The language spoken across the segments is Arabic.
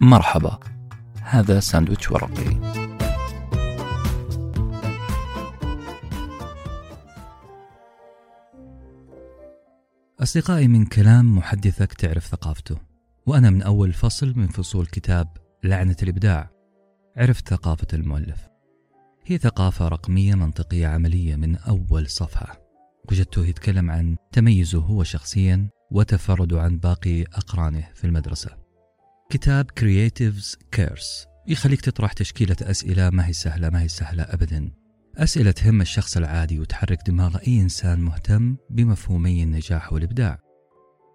مرحبا. هذا ساندويتش ورقي. أصدقائي من كلام محدثك تعرف ثقافته وأنا من أول فصل من فصول كتاب لعنة الإبداع. عرفت ثقافة المؤلف. هي ثقافة رقمية منطقية عملية من أول صفحة. وجدته يتكلم عن تميزه هو شخصيا وتفرده عن باقي أقرانه في المدرسة. كتاب Creatives Curse. يخليك تطرح تشكيلة أسئلة. ما هي سهلة؟ ما هي سهلة أبدا. أسئلة تهم الشخص العادي وتحرك دماغ أي إنسان مهتم بمفهومي النجاح والإبداع.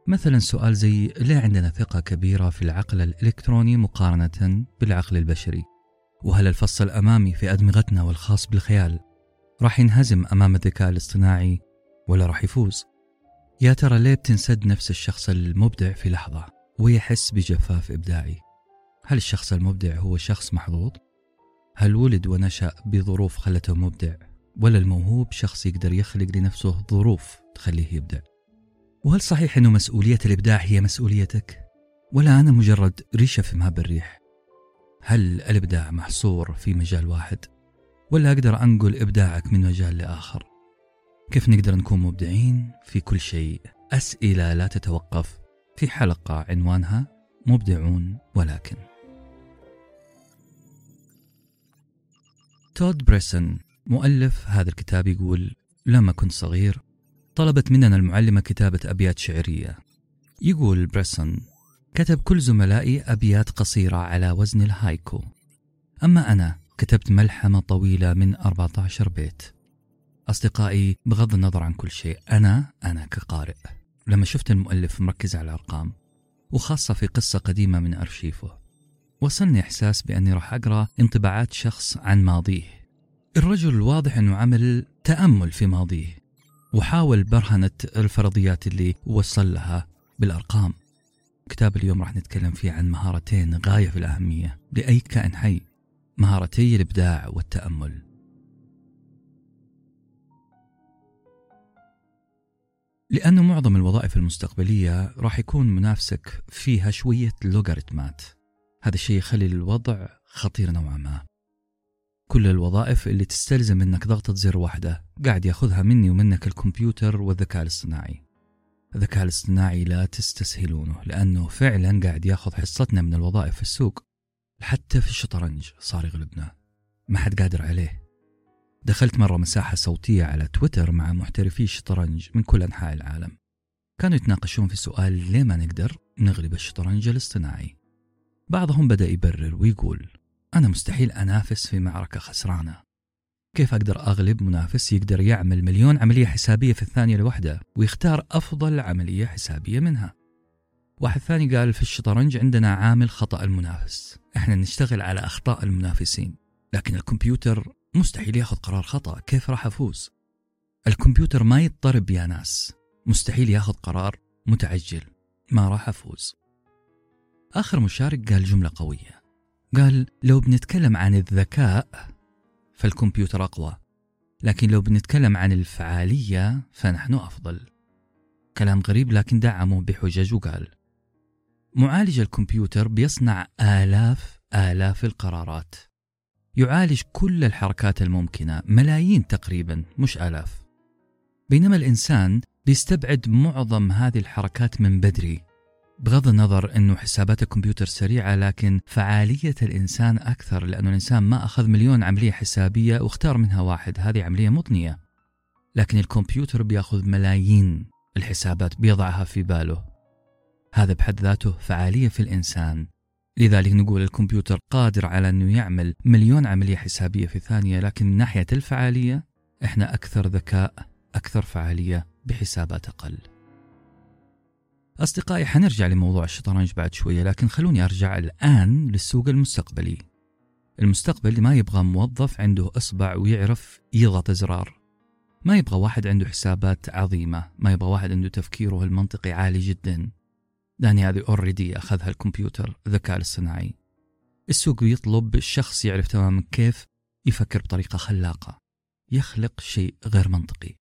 مثلا سؤال زي ليه عندنا ثقة كبيرة في العقل الإلكتروني مقارنة بالعقل البشري؟ وهل الفص الأمامي في أدمغتنا والخاص بالخيال راح ينهزم أمام الذكاء الاصطناعي ولا راح يفوز؟ يا ترى ليه بتنسد نفس الشخص المبدع في لحظة؟ ويحس بجفاف إبداعي هل الشخص المبدع هو شخص محظوظ؟ هل ولد ونشأ بظروف خلته مبدع ولا الموهوب شخص يقدر يخلق لنفسه ظروف تخليه يبدع وهل صحيح أنه مسؤولية الإبداع هي مسؤوليتك؟ ولا أنا مجرد ريشة في مهب الريح؟ هل الإبداع محصور في مجال واحد؟ ولا أقدر أنقل إبداعك من مجال لآخر؟ كيف نقدر نكون مبدعين في كل شيء؟ أسئلة لا تتوقف في حلقة عنوانها مبدعون ولكن. تود بريسون مؤلف هذا الكتاب يقول لما كنت صغير طلبت مننا المعلمة كتابة أبيات شعرية. يقول بريسون كتب كل زملائي أبيات قصيرة على وزن الهايكو. أما أنا كتبت ملحمة طويلة من 14 بيت. أصدقائي بغض النظر عن كل شيء أنا أنا كقارئ. لما شفت المؤلف مركز على الأرقام وخاصة في قصة قديمة من أرشيفه وصلني إحساس بأني راح أقرأ انطباعات شخص عن ماضيه. الرجل الواضح أنه عمل تأمل في ماضيه وحاول برهنة الفرضيات اللي وصل لها بالأرقام. كتاب اليوم راح نتكلم فيه عن مهارتين غاية في الأهمية لأي كائن حي مهارتي الإبداع والتأمل. لأنه معظم الوظائف المستقبلية راح يكون منافسك فيها شوية لوغاريتمات هذا الشيء يخلي الوضع خطير نوعا ما. كل الوظائف اللي تستلزم منك ضغطة زر واحدة قاعد ياخذها مني ومنك الكمبيوتر والذكاء الاصطناعي. الذكاء الاصطناعي لا تستسهلونه لأنه فعلا قاعد ياخذ حصتنا من الوظائف في السوق. حتى في الشطرنج صار يغلبنا. ما حد قادر عليه. دخلت مرة مساحة صوتية على تويتر مع محترفي الشطرنج من كل أنحاء العالم. كانوا يتناقشون في سؤال ليه ما نقدر نغلب الشطرنج الاصطناعي. بعضهم بدأ يبرر ويقول أنا مستحيل أنافس في معركة خسرانة. كيف أقدر أغلب منافس يقدر يعمل مليون عملية حسابية في الثانية الواحدة ويختار أفضل عملية حسابية منها؟ واحد ثاني قال في الشطرنج عندنا عامل خطأ المنافس. إحنا نشتغل على أخطاء المنافسين لكن الكمبيوتر مستحيل ياخذ قرار خطأ. كيف راح أفوز؟ الكمبيوتر ما يضطرب يا ناس. مستحيل ياخذ قرار متعجل. ما راح أفوز. آخر مشارك قال جملة قوية. قال لو بنتكلم عن الذكاء فالكمبيوتر أقوى. لكن لو بنتكلم عن الفعالية فنحن أفضل. كلام غريب لكن دعمه بحجج وقال. معالج الكمبيوتر بيصنع آلاف آلاف القرارات. يعالج كل الحركات الممكنة ملايين تقريبا مش آلاف. بينما الإنسان بيستبعد معظم هذه الحركات من بدري. بغض النظر أنه حسابات الكمبيوتر سريعة لكن فعالية الإنسان أكثر لأنه الإنسان ما أخذ مليون عملية حسابية واختار منها واحد. هذه عملية مضنية. لكن الكمبيوتر بيأخذ ملايين الحسابات بيضعها في باله. هذا بحد ذاته فعالية في الإنسان. لذلك نقول الكمبيوتر قادر على أنه يعمل مليون عملية حسابية في ثانية لكن من ناحية الفعالية إحنا أكثر ذكاء أكثر فعالية بحسابات أقل. أصدقائي حنرجع لموضوع الشطرنج بعد شوية لكن خلوني أرجع الآن للسوق المستقبلي. المستقبل ما يبغى موظف عنده إصبع ويعرف يضغط زرار ما يبغى واحد عنده حسابات عظيمة ما يبغى واحد عنده تفكيره المنطقي عالي جدا. لأن هذه اوريدي أخذها الكمبيوتر الذكاء الاصطناعي. السوق يطلب شخص يعرف تماما كيف يفكر بطريقة خلاقة يخلق شيء غير منطقي.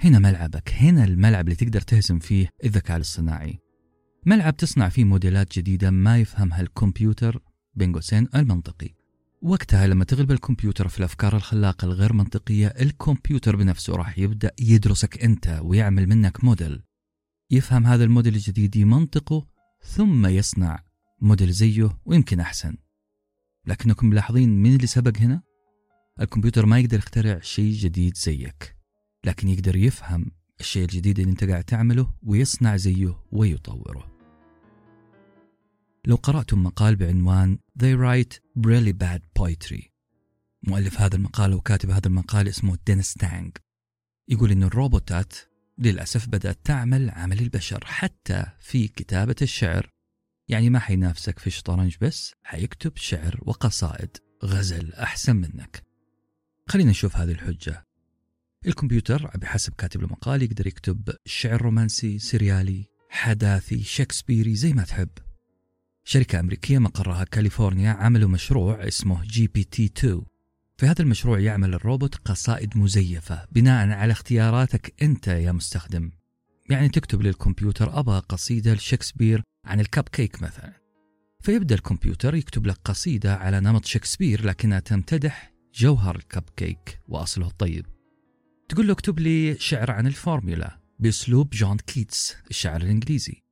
هنا ملعبك هنا الملعب اللي تقدر تهزم فيه الذكاء الاصطناعي. ملعب تصنع فيه موديلات جديدة ما يفهمها الكمبيوتر بين قوسين المنطقي. وقتها لما تغلب الكمبيوتر في الأفكار الخلاقة الغير منطقية الكمبيوتر بنفسه راح يبدأ يدرسك أنت ويعمل منك موديل. يفهم هذا الموديل الجديد يمنطقه ثم يصنع موديل زيه ويمكن أحسن. لكنكم ملاحظين مين اللي سبق هنا؟ الكمبيوتر ما يقدر يخترع شيء جديد زيك لكن يقدر يفهم الشيء الجديد اللي انت قاعد تعمله ويصنع زيه ويطوره. لو قرأتم مقال بعنوان They write really bad poetry مؤلف هذا المقال وكاتب هذا المقال اسمه دينيس تانج يقول إن الروبوتات للأسف بدأت تعمل عمل البشر حتى في كتابة الشعر. يعني ما حينافسك في الشطرنج بس حيكتب شعر وقصائد. غزل أحسن منك. خلينا نشوف هذه الحجة. الكمبيوتر بحسب كاتب المقال يقدر يكتب شعر رومانسي سريالي حداثي شكسبيري زي ما تحب. شركة أمريكية مقرها كاليفورنيا عملوا مشروع اسمه GPT 2 في هذا المشروع يعمل الروبوت قصائد مزيفة بناء على اختياراتك أنت يا مستخدم. يعني تكتب للكمبيوتر أبغى قصيدة لشكسبير عن الكب كيك مثلا. فيبدأ الكمبيوتر يكتب لك قصيدة على نمط شكسبير لكنها تمتدح جوهر الكب كيك وأصله الطيب. تقول له اكتب لي شعر عن الفورمولا بأسلوب جون كيتس الشاعر الإنجليزي.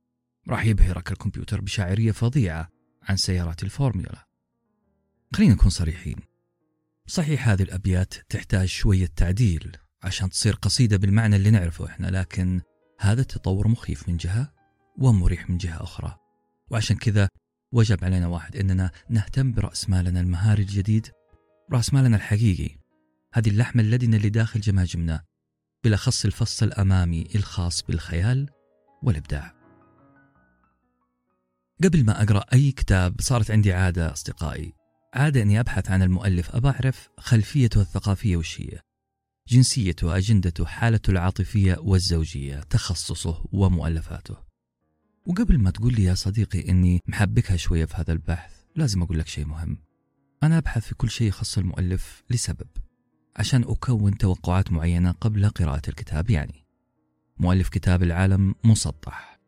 راح يبهرك الكمبيوتر بشاعرية فظيعة عن سيارات الفورمولا خلينا نكون صريحين. صحيح هذه الأبيات تحتاج شوية تعديل عشان تصير قصيدة بالمعنى اللي نعرفه إحنا لكن هذا التطور مخيف من جهة ومريح من جهة أخرى. وعشان كذا وجب علينا واحد إننا نهتم برأس مالنا المهاري الجديد رأس مالنا الحقيقي. هذه اللحمة اللدنة اللي داخل جماجمنا بالأخص الفص الأمامي الخاص بالخيال والإبداع. قبل ما أقرأ أي كتاب صارت عندي عادة أصدقائي. عادة أني أبحث عن المؤلف أبى أعرف خلفيته الثقافية وش هي جنسيته أجندته حالته العاطفية والزوجية تخصصه ومؤلفاته. وقبل ما تقول لي يا صديقي أني محبكها شوية في هذا البحث لازم أقول لك شيء مهم. أنا أبحث في كل شيء يخص المؤلف لسبب عشان أكون توقعات معينة قبل قراءة الكتاب يعني. مؤلف كتاب العالم مسطح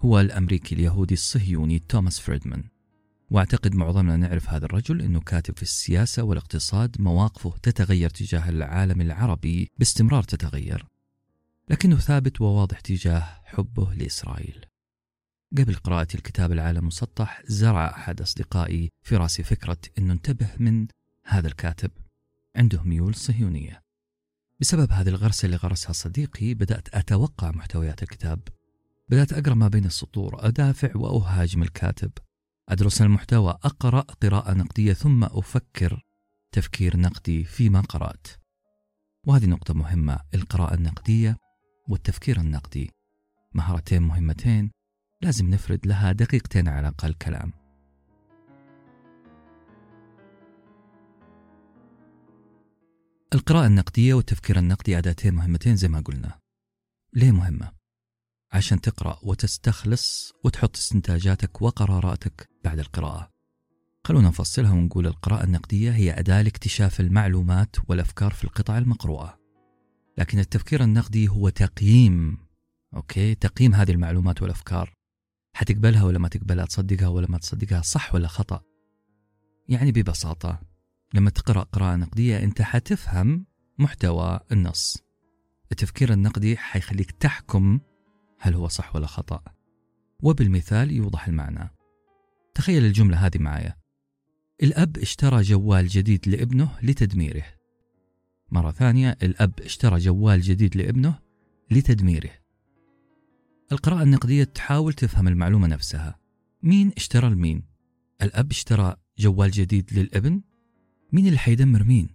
هو الأمريكي اليهودي الصهيوني توماس فريدمان. واعتقد معظمنا نعرف هذا الرجل إنه كاتب في السياسة والاقتصاد مواقفه تتغير تجاه العالم العربي باستمرار تتغير لكنه ثابت وواضح تجاه حبه لإسرائيل. قبل قراءة الكتاب العالم مسطح زرع أحد أصدقائي في رأسي فكرة أنه انتبه من هذا الكاتب. عنده ميول صهيونية. بسبب هذه الغرسة اللي غرسها صديقي بدأت أتوقع محتويات الكتاب. بدأت أقرأ ما بين السطور أدافع وأهاجم الكاتب. أدرس المحتوى أقرأ قراءة نقدية ثم أفكر تفكير نقدي فيما قرأت. وهذه نقطة مهمة القراءة النقدية والتفكير النقدي. مهارتين مهمتين لازم نفرد لها دقيقتين على الأقل كلام. القراءة النقدية والتفكير النقدي أداتين مهمتين زي ما قلنا. ليه مهمة؟ عشان تقرأ وتستخلص وتحط استنتاجاتك وقراراتك بعد القراءة. خلونا نفصلها ونقول القراءة النقدية هي أداة لاكتشاف المعلومات والأفكار في القطع المقروءة. لكن التفكير النقدي هو تقييم أوكي؟ تقييم هذه المعلومات والأفكار. حتقبلها ولا ما تقبلها؟ تصدقها ولا ما تصدقها؟ صح ولا خطأ؟ يعني ببساطة لما تقرأ قراءة نقدية أنت حتفهم محتوى النص. التفكير النقدي حيخليك تحكم هل هو صح ولا خطأ. وبالمثال يوضح المعنى. تخيل الجملة هذه معايا. الأب اشترى جوال جديد لابنه لتدميره. مرة ثانية الأب اشترى جوال جديد لابنه لتدميره. القراءة النقدية تحاول تفهم المعلومة نفسها. مين اشترى لمين الأب اشترى جوال جديد للابن؟ مين اللي حيدمر مين؟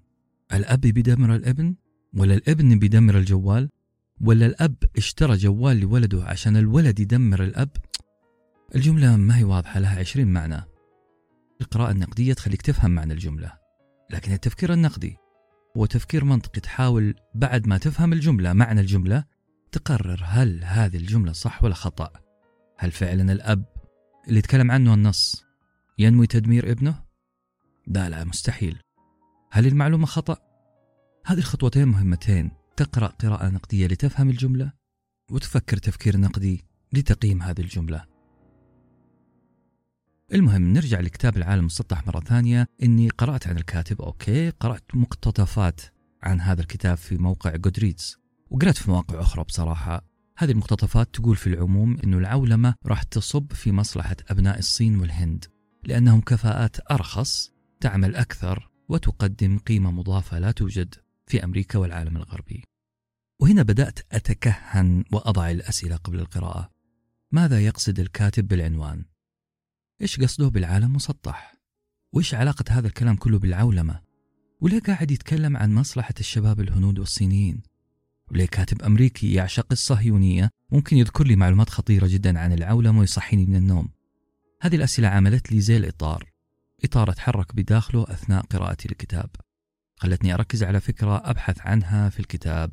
الأب بيدمر الابن ولا الابن بيدمر الجوال؟ ولا الأب اشترى جوال لولده عشان الولد يدمر الأب؟ الجملة ما هي واضحة لها عشرين معنى. القراءة النقدية تخليك تفهم معنى الجملة لكن التفكير النقدي هو تفكير منطقي تحاول بعد ما تفهم الجملة معنى الجملة تقرر هل هذه الجملة صح ولا خطأ. هل فعلا الأب اللي يتكلم عنه النص ينوي تدمير ابنه؟ لا لا مستحيل. هل المعلومة خطأ؟ هذه الخطوتين مهمتين. تقرأ قراءة نقدية لتفهم الجملة وتفكر تفكير نقدي لتقييم هذه الجملة. المهم نرجع لكتاب العالم المسطح مرة ثانية. إني قرأت عن الكاتب okay قرأت مقتطفات عن هذا الكتاب في موقع Goodreads وقرأت في مواقع أخرى بصراحة. هذه المقتطفات تقول في العموم أن العولمة راح تصب في مصلحة أبناء الصين والهند لأنهم كفاءات أرخص تعمل أكثر وتقدم قيمة مضافة لا توجد. في أمريكا والعالم الغربي وهنا بدأت أتكهن وأضع الأسئلة قبل القراءة ماذا يقصد الكاتب بالعنوان؟ إيش قصده بالعالم مسطح؟ وإيش علاقة هذا الكلام كله بالعولمة؟ وليه قاعد يتكلم عن مصلحة الشباب الهنود والصينيين؟ وليه كاتب أمريكي يعشق الصهيونية ممكن يذكر لي معلومات خطيرة جدا عن العولمة ويصحيني من النوم؟ هذه الأسئلة عملت لي زي الإطار إطار أتحرك بداخله أثناء قراءتي للكتاب خلتني أركز على فكرة أبحث عنها في الكتاب.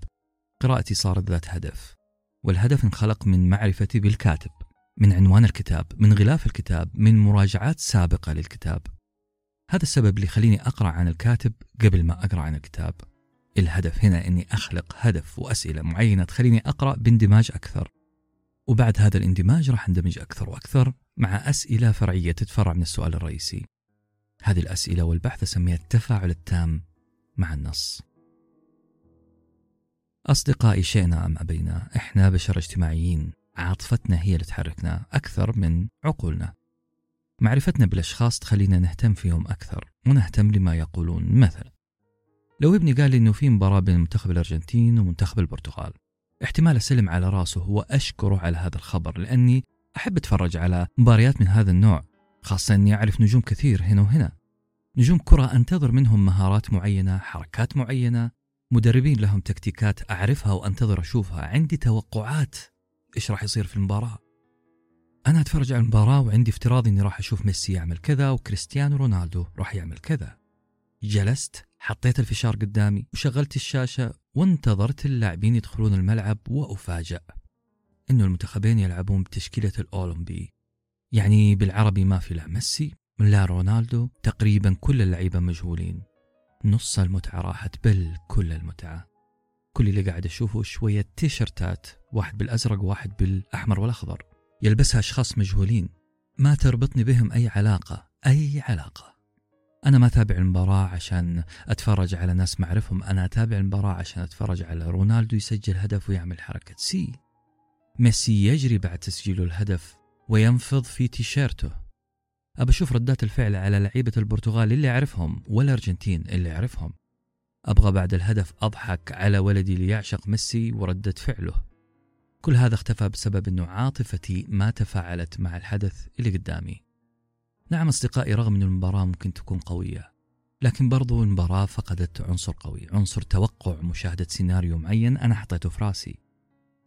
قراءتي صارت ذات هدف والهدف انخلق من معرفتي بالكاتب من عنوان الكتاب من غلاف الكتاب من مراجعات سابقة للكتاب. هذا السبب اللي يخليني أقرأ عن الكاتب قبل ما أقرأ عن الكتاب. الهدف هنا أني أخلق هدف وأسئلة معينة تخليني أقرأ باندماج أكثر. وبعد هذا الاندماج راح أندمج أكثر وأكثر مع أسئلة فرعية تتفرع من السؤال الرئيسي. هذه الأسئلة والبحث أسميها التفاعل التام. مع النص. أصدقائي شئنا أم أبينا إحنا بشر اجتماعيين. عاطفتنا هي اللي تحركنا أكثر من عقولنا. معرفتنا بالأشخاص تخلينا نهتم فيهم أكثر ونهتم لما يقولون. مثلا لو ابني قال لي إنه في مباراة بين منتخب الأرجنتين ومنتخب البرتغال احتمال أسلم على راسه هو أشكره على هذا الخبر لأني أحب أتفرج على مباريات من هذا النوع خاصة أني أعرف نجوم كثير هنا وهنا. نجوم كرة أنتظر منهم مهارات معينة حركات معينة مدربين لهم تكتيكات أعرفها وأنتظر أشوفها عندي توقعات إيش راح يصير في المباراة. أنا أتفرج على المباراة وعندي افتراض إني راح أشوف ميسي يعمل كذا وكريستيانو رونالدو راح يعمل كذا. جلست حطيت الفشار قدامي وشغلت الشاشة وانتظرت اللاعبين يدخلون الملعب وأفاجأ إنه المنتخبين يلعبون بتشكيلة الأولمبي. يعني بالعربي ما في لا ميسي لا رونالدو تقريبا كل اللعيبة مجهولين. نص المتعة راحت بل كل المتعة. كل اللي قاعد أشوفه شوية تيشرتات واحد بالأزرق وواحد بالأحمر والأخضر. يلبسها أشخاص مجهولين. ما تربطني بهم أي علاقة أي علاقة. أنا ما أتابع المباراة عشان أتفرج على ناس ما أعرفهم. أنا أتابع المباراة عشان أتفرج على رونالدو يسجل هدف ويعمل حركة. سي. ميسي يجري بعد تسجيله الهدف وينفض في تيشيرته. أبى أشوف ردات الفعل على لعيبة البرتغال اللي أعرفهم والأرجنتين اللي أعرفهم أبغى بعد الهدف أضحك على ولدي اللي يعشق ميسي وردة فعله. كل هذا اختفى بسبب أنه عاطفتي ما تفاعلت مع الحدث اللي قدامي. نعم أصدقائي رغم أن المباراة ممكن تكون قوية لكن برضو المباراة فقدت عنصر قوي عنصر توقع مشاهدة سيناريو معين أنا حطيته في راسي.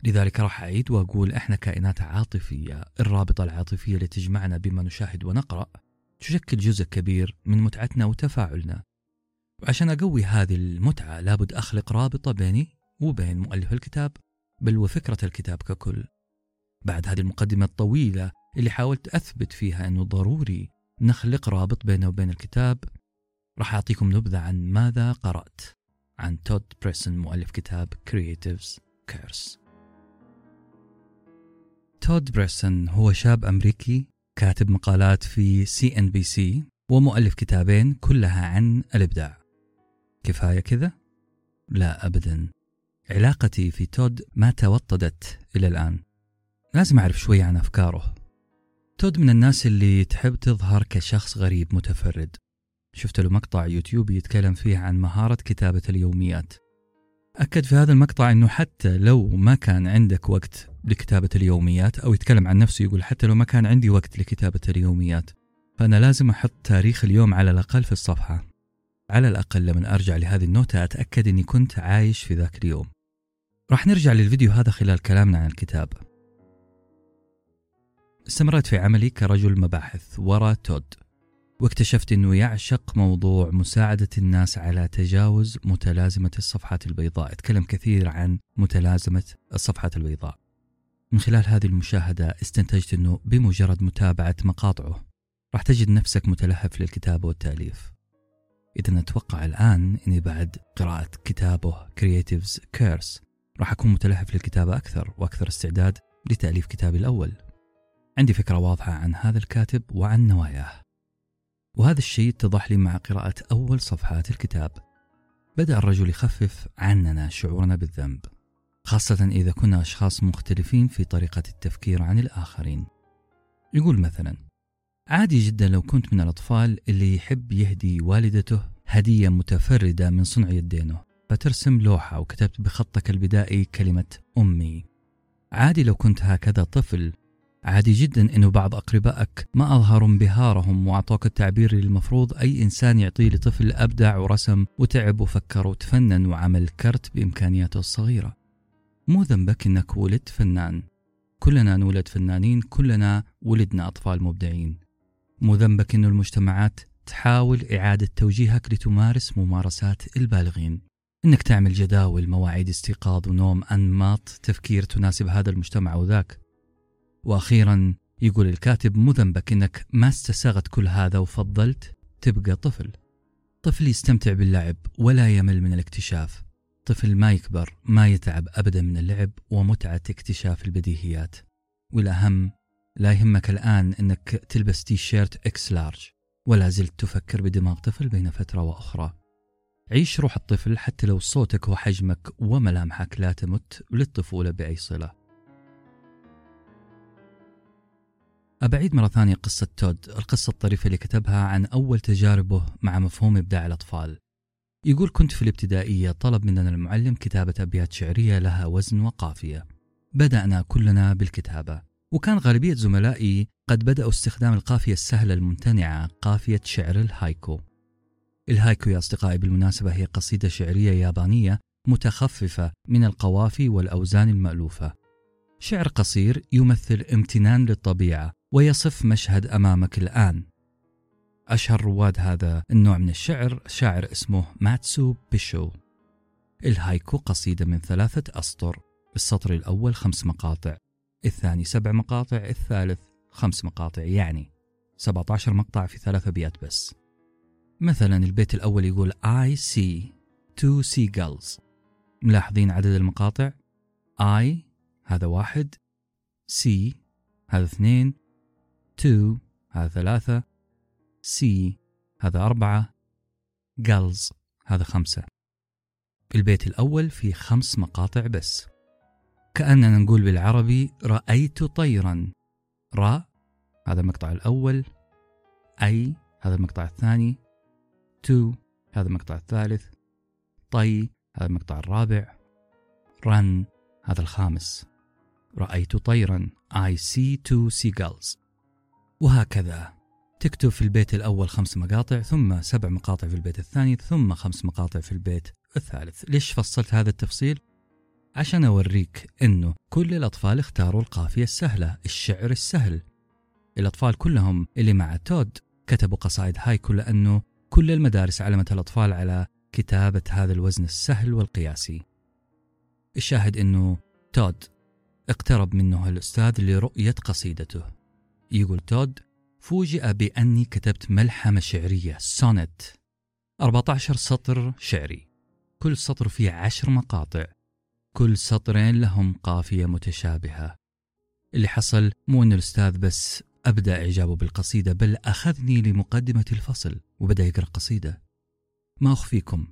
لذلك راح أعيد وأقول إحنا كائنات عاطفية الرابطة العاطفية اللي تجمعنا بما نشاهد ونقرأ تشكل جزء كبير من متعتنا وتفاعلنا. وعشان أقوي هذه المتعة لابد أخلق رابطة بيني وبين مؤلف الكتاب بل وفكرة الكتاب ككل. بعد هذه المقدمة الطويلة اللي حاولت أثبت فيها أنه ضروري نخلق رابط بينه وبين الكتاب راح أعطيكم نبذة عن ماذا قرأت عن تود بريسون مؤلف كتاب Creative's Curse. تود بريسون هو شاب أمريكي كاتب مقالات في CNBC ومؤلف كتابين كلها عن الإبداع. كفاية كذا؟ لا أبدا. علاقتي في تود ما توطدت إلى الآن. لازم أعرف شوي عن أفكاره. تود من الناس اللي تحب تظهر كشخص غريب متفرد. شفت له مقطع يوتيوب يتكلم فيه عن مهارة كتابة اليوميات. أكد في هذا المقطع أنه حتى لو ما كان عندك وقت لكتابة اليوميات أو يتكلم عن نفسه يقول حتى لو ما كان عندي وقت لكتابة اليوميات فأنا لازم أحط تاريخ اليوم على الأقل في الصفحة. على الأقل لما أرجع لهذه النوتة أتأكد أني كنت عايش في ذاك اليوم. راح نرجع للفيديو هذا خلال كلامنا عن الكتاب. استمرت في عملي كرجل مباحث وراء تود. واكتشفت أنه يعشق موضوع مساعدة الناس على تجاوز متلازمة الصفحات البيضاء. أتكلم كثير عن متلازمة الصفحات البيضاء. من خلال هذه المشاهدة استنتجت أنه بمجرد متابعة مقاطعه راح تجد نفسك متلهف للكتابة والتأليف. إذا أتوقع الآن أني بعد قراءة كتابه Creatives Curse راح أكون متلهف للكتابة أكثر وأكثر استعداد لتأليف كتابي الأول. عندي فكرة واضحة عن هذا الكاتب وعن نواياه. وهذا الشيء اتضح لي مع قراءة أول صفحات الكتاب. بدأ الرجل يخفف عننا شعورنا بالذنب خاصة إذا كنا أشخاص مختلفين في طريقة التفكير عن الآخرين. يقول مثلا عادي جدا لو كنت من الأطفال اللي يحب يهدي والدته هدية متفردة من صنع يدينه فترسم لوحة وكتبت بخطك البدائي كلمة أمي. عادي لو كنت هكذا طفل عادي جدا إنه بعض أقربائك ما أظهروا انبهارهم وأعطوك التعبير اللي المفروض أي إنسان يعطيه لطفل أبدع ورسم وتعب وفكر وتفنن وعمل كرت بإمكانياته الصغيرة. مو ذنبك إنك ولدت فنان. كلنا نولد فنانين، كلنا ولدنا أطفال مبدعين. مو ذنبك إنه المجتمعات تحاول إعادة توجيهك لتمارس ممارسات البالغين. إنك تعمل جداول، مواعيد استيقاظ ونوم، أنماط تفكير تناسب هذا المجتمع وذاك. وأخيرا يقول الكاتب مو ذنبك انك ما استساغت كل هذا وفضلت تبقى طفل. طفل يستمتع باللعب ولا يمل من الاكتشاف. طفل ما يكبر ما يتعب ابدا من اللعب ومتعة اكتشاف البديهيات. والأهم لا يهمك الآن إنك تلبس T-shirt X-large ولا زلت تفكر بدماغ طفل بين فترة وأخرى. عيش روح الطفل حتى لو صوتك وحجمك وملامحك لا تمت للطفولة بأي صلة. أبعيد مرة ثانية قصة تود القصة الطريفة اللي كتبها عن أول تجاربه مع مفهوم إبداع الأطفال. يقول كنت في الابتدائية طلب مننا المعلم كتابة أبيات شعرية لها وزن وقافية. بدأنا كلنا بالكتابة. وكان غالبية زملائي قد بدأوا استخدام القافية السهلة الممتنعة قافية شعر الهايكو. الهايكو يا أصدقائي بالمناسبة هي قصيدة شعرية يابانية متخففة من القوافي والأوزان المألوفة. شعر قصير يمثل امتنان للطبيعة. ويصف مشهد أمامك الآن. أشهر رواد هذا النوع من الشعر شاعر اسمه ماتسو بيشو. الهايكو قصيدة من ثلاثة أسطر السطر الأول خمس مقاطع الثاني سبع مقاطع الثالث خمس مقاطع يعني 17 مقطع في ثلاث أبيات بس. مثلا البيت الأول يقول I see two seagulls. ملاحظين عدد المقاطع؟ I هذا واحد see هذا اثنين 2 هذا ثلاثة. sea هذا أربعة. جلز هذا خمسة. البيت الأول في خمس مقاطع بس. كأننا نقول بالعربي رأيت طيرا. را هذا المقطع الأول. أي هذا المقطع الثاني. تو هذا المقطع الثالث. طي هذا المقطع الرابع. رن هذا الخامس. رأيت طيرا. I see two seagulls. وهكذا. تكتب في البيت الأول خمس مقاطع ثم سبع مقاطع في البيت الثاني ثم خمس مقاطع في البيت الثالث. ليش فصلت هذا التفصيل؟ عشان أوريك أنه كل الأطفال اختاروا القافية السهلة الشعر السهل. الأطفال كلهم اللي مع تود كتبوا قصائد هايكو لأنه كل المدارس علمت الأطفال على كتابة هذا الوزن السهل والقياسي. الشاهد أنه تود اقترب منه الأستاذ لرؤية قصيدته. يقول تود فوجئ بأني كتبت ملحمة شعرية سونت 14 سطر شعري. كل سطر فيه عشر مقاطع. كل سطرين لهم قافية متشابهة. اللي حصل مو أن الأستاذ بس أبدأ إعجابه بالقصيدة بل أخذني لمقدمة الفصل وبدأ يقرأ قصيدة. ما أخفيكم.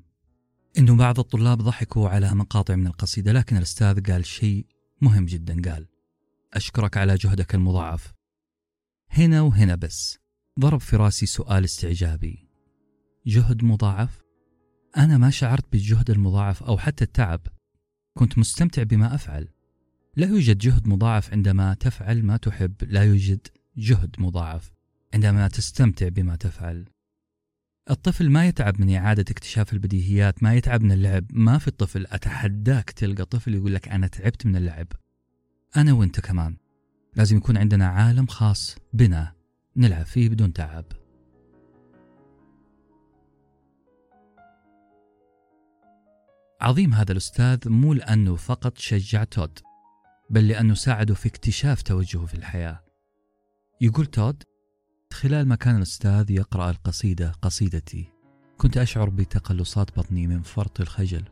إنه بعض الطلاب ضحكوا على مقاطع من القصيدة لكن الأستاذ قال شيء مهم جدا. قال أشكرك على جهدك المضاعف. هنا وهنا بس. ضرب في راسي سؤال استعجابي. جهد مضاعف؟ أنا ما شعرت بالجهد المضاعف أو حتى التعب. كنت مستمتع بما أفعل. لا يوجد جهد مضاعف عندما تفعل ما تحب. لا يوجد جهد مضاعف عندما تستمتع بما تفعل. الطفل ما يتعب من إعادة اكتشاف البديهيات ما يتعب من اللعب. ما في الطفل. أتحداك تلقى طفل يقول لك أنا تعبت من اللعب. أنا وأنت كمان. لازم يكون عندنا عالم خاص بنا. نلعب فيه بدون تعب. عظيم هذا الأستاذ مو لأنه فقط شجع تود بل لأنه ساعده في اكتشاف توجهه في الحياة. يقول تود خلال ما كان الأستاذ يقرأ القصيدة قصيدتي. كنت أشعر بتقلصات بطني من فرط الخجل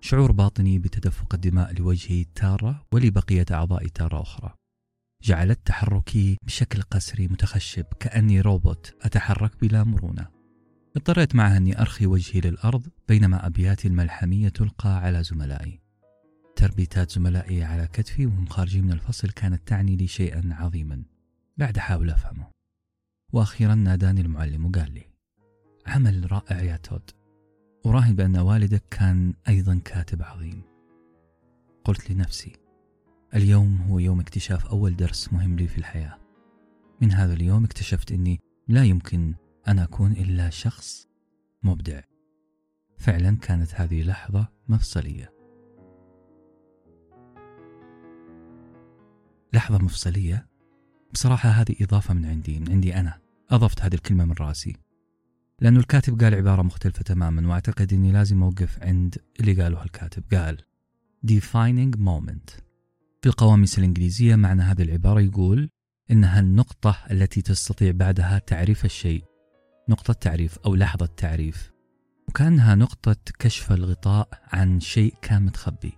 شعور باطني بتدفق الدماء لوجهي تارة ولبقية أعضائي تارة أخرى. جعلت تحركي بشكل قسري متخشب كأني روبوت أتحرك بلا مرونة. اضطريت معها أني أرخي وجهي للأرض بينما أبياتي الملحمية تلقى على زملائي. تربيتات زملائي على كتفي وهم خارجين من الفصل كانت تعني لي شيئا عظيما. بعد أحاول أفهمه. وأخيرا ناداني المعلم وقال لي عمل رائع يا تود. أراهن بأن والدك كان أيضا كاتب عظيم. قلت لنفسي اليوم هو يوم اكتشاف أول درس مهم لي في الحياة. من هذا اليوم اكتشفت أني لا يمكن أن أكون إلا شخص مبدع. فعلا كانت هذه لحظة مفصلية. لحظة مفصلية؟ بصراحة هذه إضافة من عندي من عندي أنا. أضفت هذه الكلمة من رأسي. لأنه الكاتب قال عبارة مختلفة تماما وأعتقد أني لازم أوقف عند اللي قاله الكاتب. قال defining moment. في القواميس الإنجليزية معنى هذه العبارة يقول إنها النقطة التي تستطيع بعدها تعريف الشيء. نقطة تعريف أو لحظة تعريف. وكأنها نقطة كشف الغطاء عن شيء كان متخبي.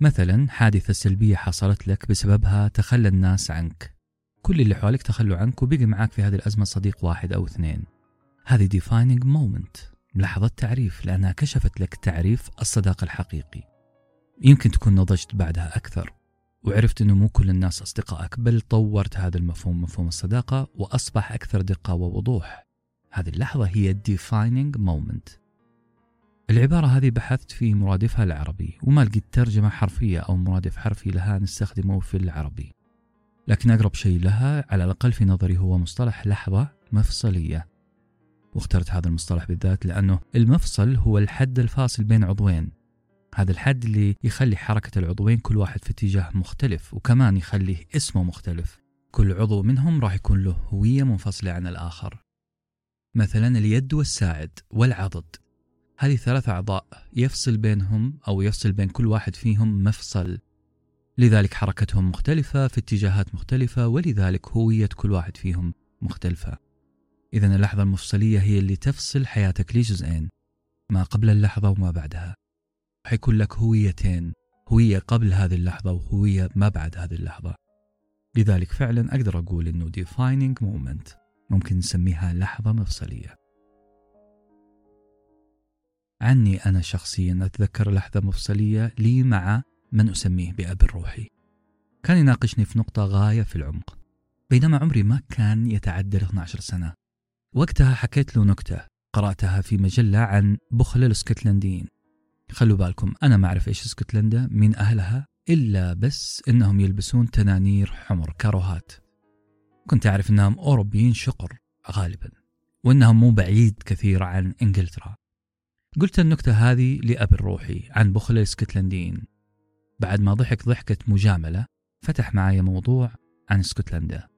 مثلا حادثة سلبية حصلت لك بسببها تخلى الناس عنك. كل اللي حولك تخلوا عنك وبقي معك في هذه الأزمة صديق واحد أو اثنين. هذه defining moment لحظة تعريف لأنها كشفت لك تعريف الصداقة الحقيقي. يمكن تكون نضجت بعدها أكثر وعرفت أنه مو كل الناس أصدقائك بل طورت هذا المفهوم مفهوم الصداقة وأصبح أكثر دقة ووضوح. هذه اللحظة هي defining moment. العبارة هذه بحثت في مرادفها العربي وما لقيت ترجمة حرفية أو مرادف حرفي لها نستخدمه في العربي. لكن أقرب شيء لها على الأقل في نظري هو مصطلح لحظة مفصلية. واخترت هذا المصطلح بالذات لأنه المفصل هو الحد الفاصل بين عضوين. هذا الحد اللي يخلي حركة العضوين كل واحد في اتجاه مختلف وكمان يخليه اسمه مختلف. كل عضو منهم راح يكون له هوية منفصلة عن الآخر. مثلا اليد والساعد والعضد. هذه ثلاث أعضاء يفصل بينهم أو يفصل بين كل واحد فيهم مفصل. لذلك حركتهم مختلفة في اتجاهات مختلفة ولذلك هوية كل واحد فيهم مختلفة. إذا اللحظة المفصلية هي اللي تفصل حياتك لجزئين ما قبل اللحظة وما بعدها. حيكون لك هويتين هوية قبل هذه اللحظة وهوية ما بعد هذه اللحظة. لذلك فعلا أقدر أقول أنه defining moment ممكن نسميها لحظة مفصلية. عني أنا شخصيا أتذكر لحظة مفصلية لي مع من أسميه بأب الروحي. كان يناقشني في نقطة غاية في العمق بينما عمري ما كان يتعدى 12 سنة. وقتها حكيت له نكتة قرأتها في مجلة عن بخل الإسكتلنديين. خلوا بالكم أنا ما أعرف إيش اسكتلندا من أهلها؟ إلا بس إنهم يلبسون تنانير حمر كاروهات كنت أعرف إنهم أوروبيين شقر غالبا. وإنهم مو بعيد كثير عن إنجلترا. قلت النكتة هذه لأبي الروحي عن بخل الإسكتلنديين. بعد ما ضحك ضحكة مجاملة فتح معايا موضوع عن اسكتلندا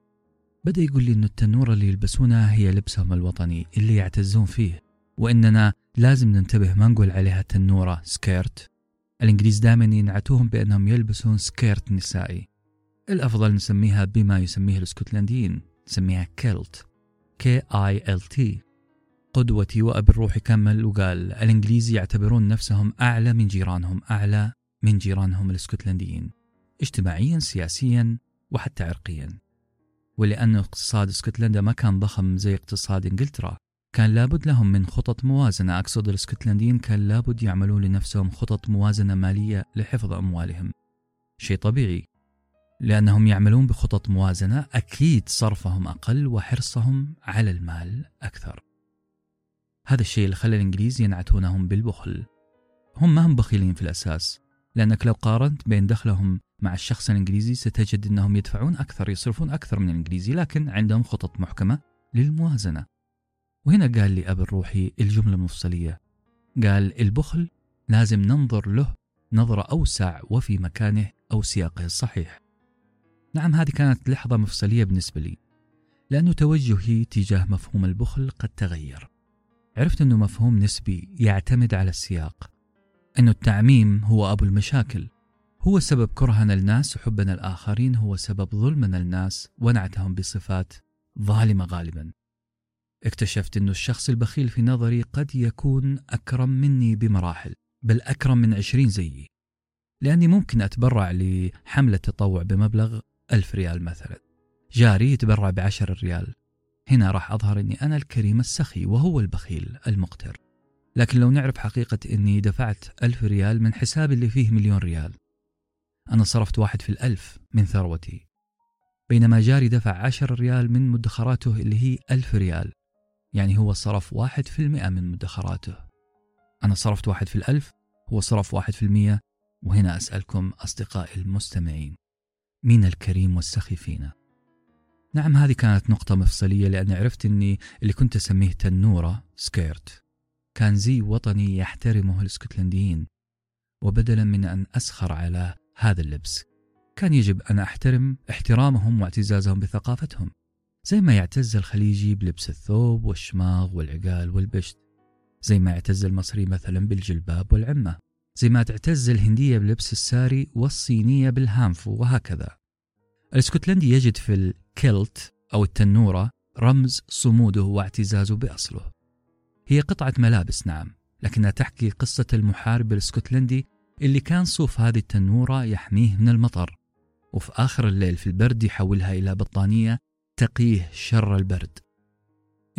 بدأ يقول لي إنه التنورة اللي يلبسونها هي لبسهم الوطني اللي يعتزون فيه. وإننا لازم ننتبه ما نقول عليها تنورة skirt. الإنجليز دائما ينعتوهم بأنهم يلبسون skirt نسائي. الأفضل نسميها بما يسميه الإسكتلنديين نسميها kilt. K I L T قدوتي وأبي الروحي كمل وقال الإنجليز يعتبرون نفسهم أعلى من جيرانهم أعلى من جيرانهم الإسكتلنديين اجتماعيا سياسيا وحتى عرقيا. ولأن اقتصاد إسكتلندا ما كان ضخم زي اقتصاد إنجلترا. كان لابد لهم من خطط موازنة. أقصد الإسكتلنديين كان لابد يعملون لنفسهم خطط موازنة مالية لحفظ أموالهم. شيء طبيعي. لأنهم يعملون بخطط موازنة أكيد صرفهم أقل وحرصهم على المال أكثر. هذا الشيء اللي خلى الإنجليز ينعتونهم بالبخل. هم ما هم بخيلين في الأساس. لأنك لو قارنت بين دخلهم مع الشخص الإنجليزي ستجد أنهم يدفعون أكثر يصرفون أكثر من الإنجليزي لكن عندهم خطط محكمة للموازنة. وهنا قال لي أبي الروحي الجملة المفصلية قال البخل لازم ننظر له نظرة أوسع وفي مكانه أو سياقه الصحيح. نعم هذه كانت لحظة مفصلية بالنسبة لي لأنه توجهي تجاه مفهوم البخل قد تغير. عرفت أنه مفهوم نسبي يعتمد على السياق أنه التعميم هو أبو المشاكل هو سبب كرهنا الناس وحبنا الآخرين هو سبب ظلمنا الناس ونعتهم بصفات ظالمة غالبا. اكتشفت أن الشخص البخيل في نظري قد يكون أكرم مني بمراحل بل أكرم من عشرين زيي لأني ممكن أتبرع لحملة تطوع بمبلغ ألف ريال مثلا. جاري يتبرع بعشر ريال. هنا راح أظهر أني أنا الكريم السخي وهو البخيل المقتر. لكن لو نعرف حقيقة أني دفعت ألف ريال من حسابي اللي فيه مليون ريال. أنا صرفت واحد في الألف من ثروتي. بينما جاري دفع عشر ريال من مدخراته اللي هي ألف ريال. يعني هو صرف واحد في المئة من مدخراته. أنا صرفت واحد في الألف هو صرف واحد في المئة وهنا أسألكم أصدقائي المستمعين مين الكريم والسخي فينا؟ نعم هذه كانت نقطة مفصلية لأن عرفت أني اللي كنت أسميه تنورة سكيرت. كان زي وطني يحترمه الإسكتلنديين وبدلا من أن أسخر على هذا اللبس كان يجب أن أحترم احترامهم واعتزازهم بثقافتهم. زي ما يعتز الخليجي بلبس الثوب والشماغ والعقال والبشت. زي ما يعتز المصري مثلا بالجلباب والعمة. زي ما تعتز الهندية بلبس الساري والصينية بالهانفو وهكذا. الاسكتلندي يجد في الكيلت أو التنورة رمز صموده واعتزازه بأصله. هي قطعة ملابس نعم لكنها تحكي قصة المحارب الاسكتلندي اللي كان صوف هذه التنورة يحميه من المطر. وفي آخر الليل في البرد يحولها إلى بطانية تقيه شر البرد.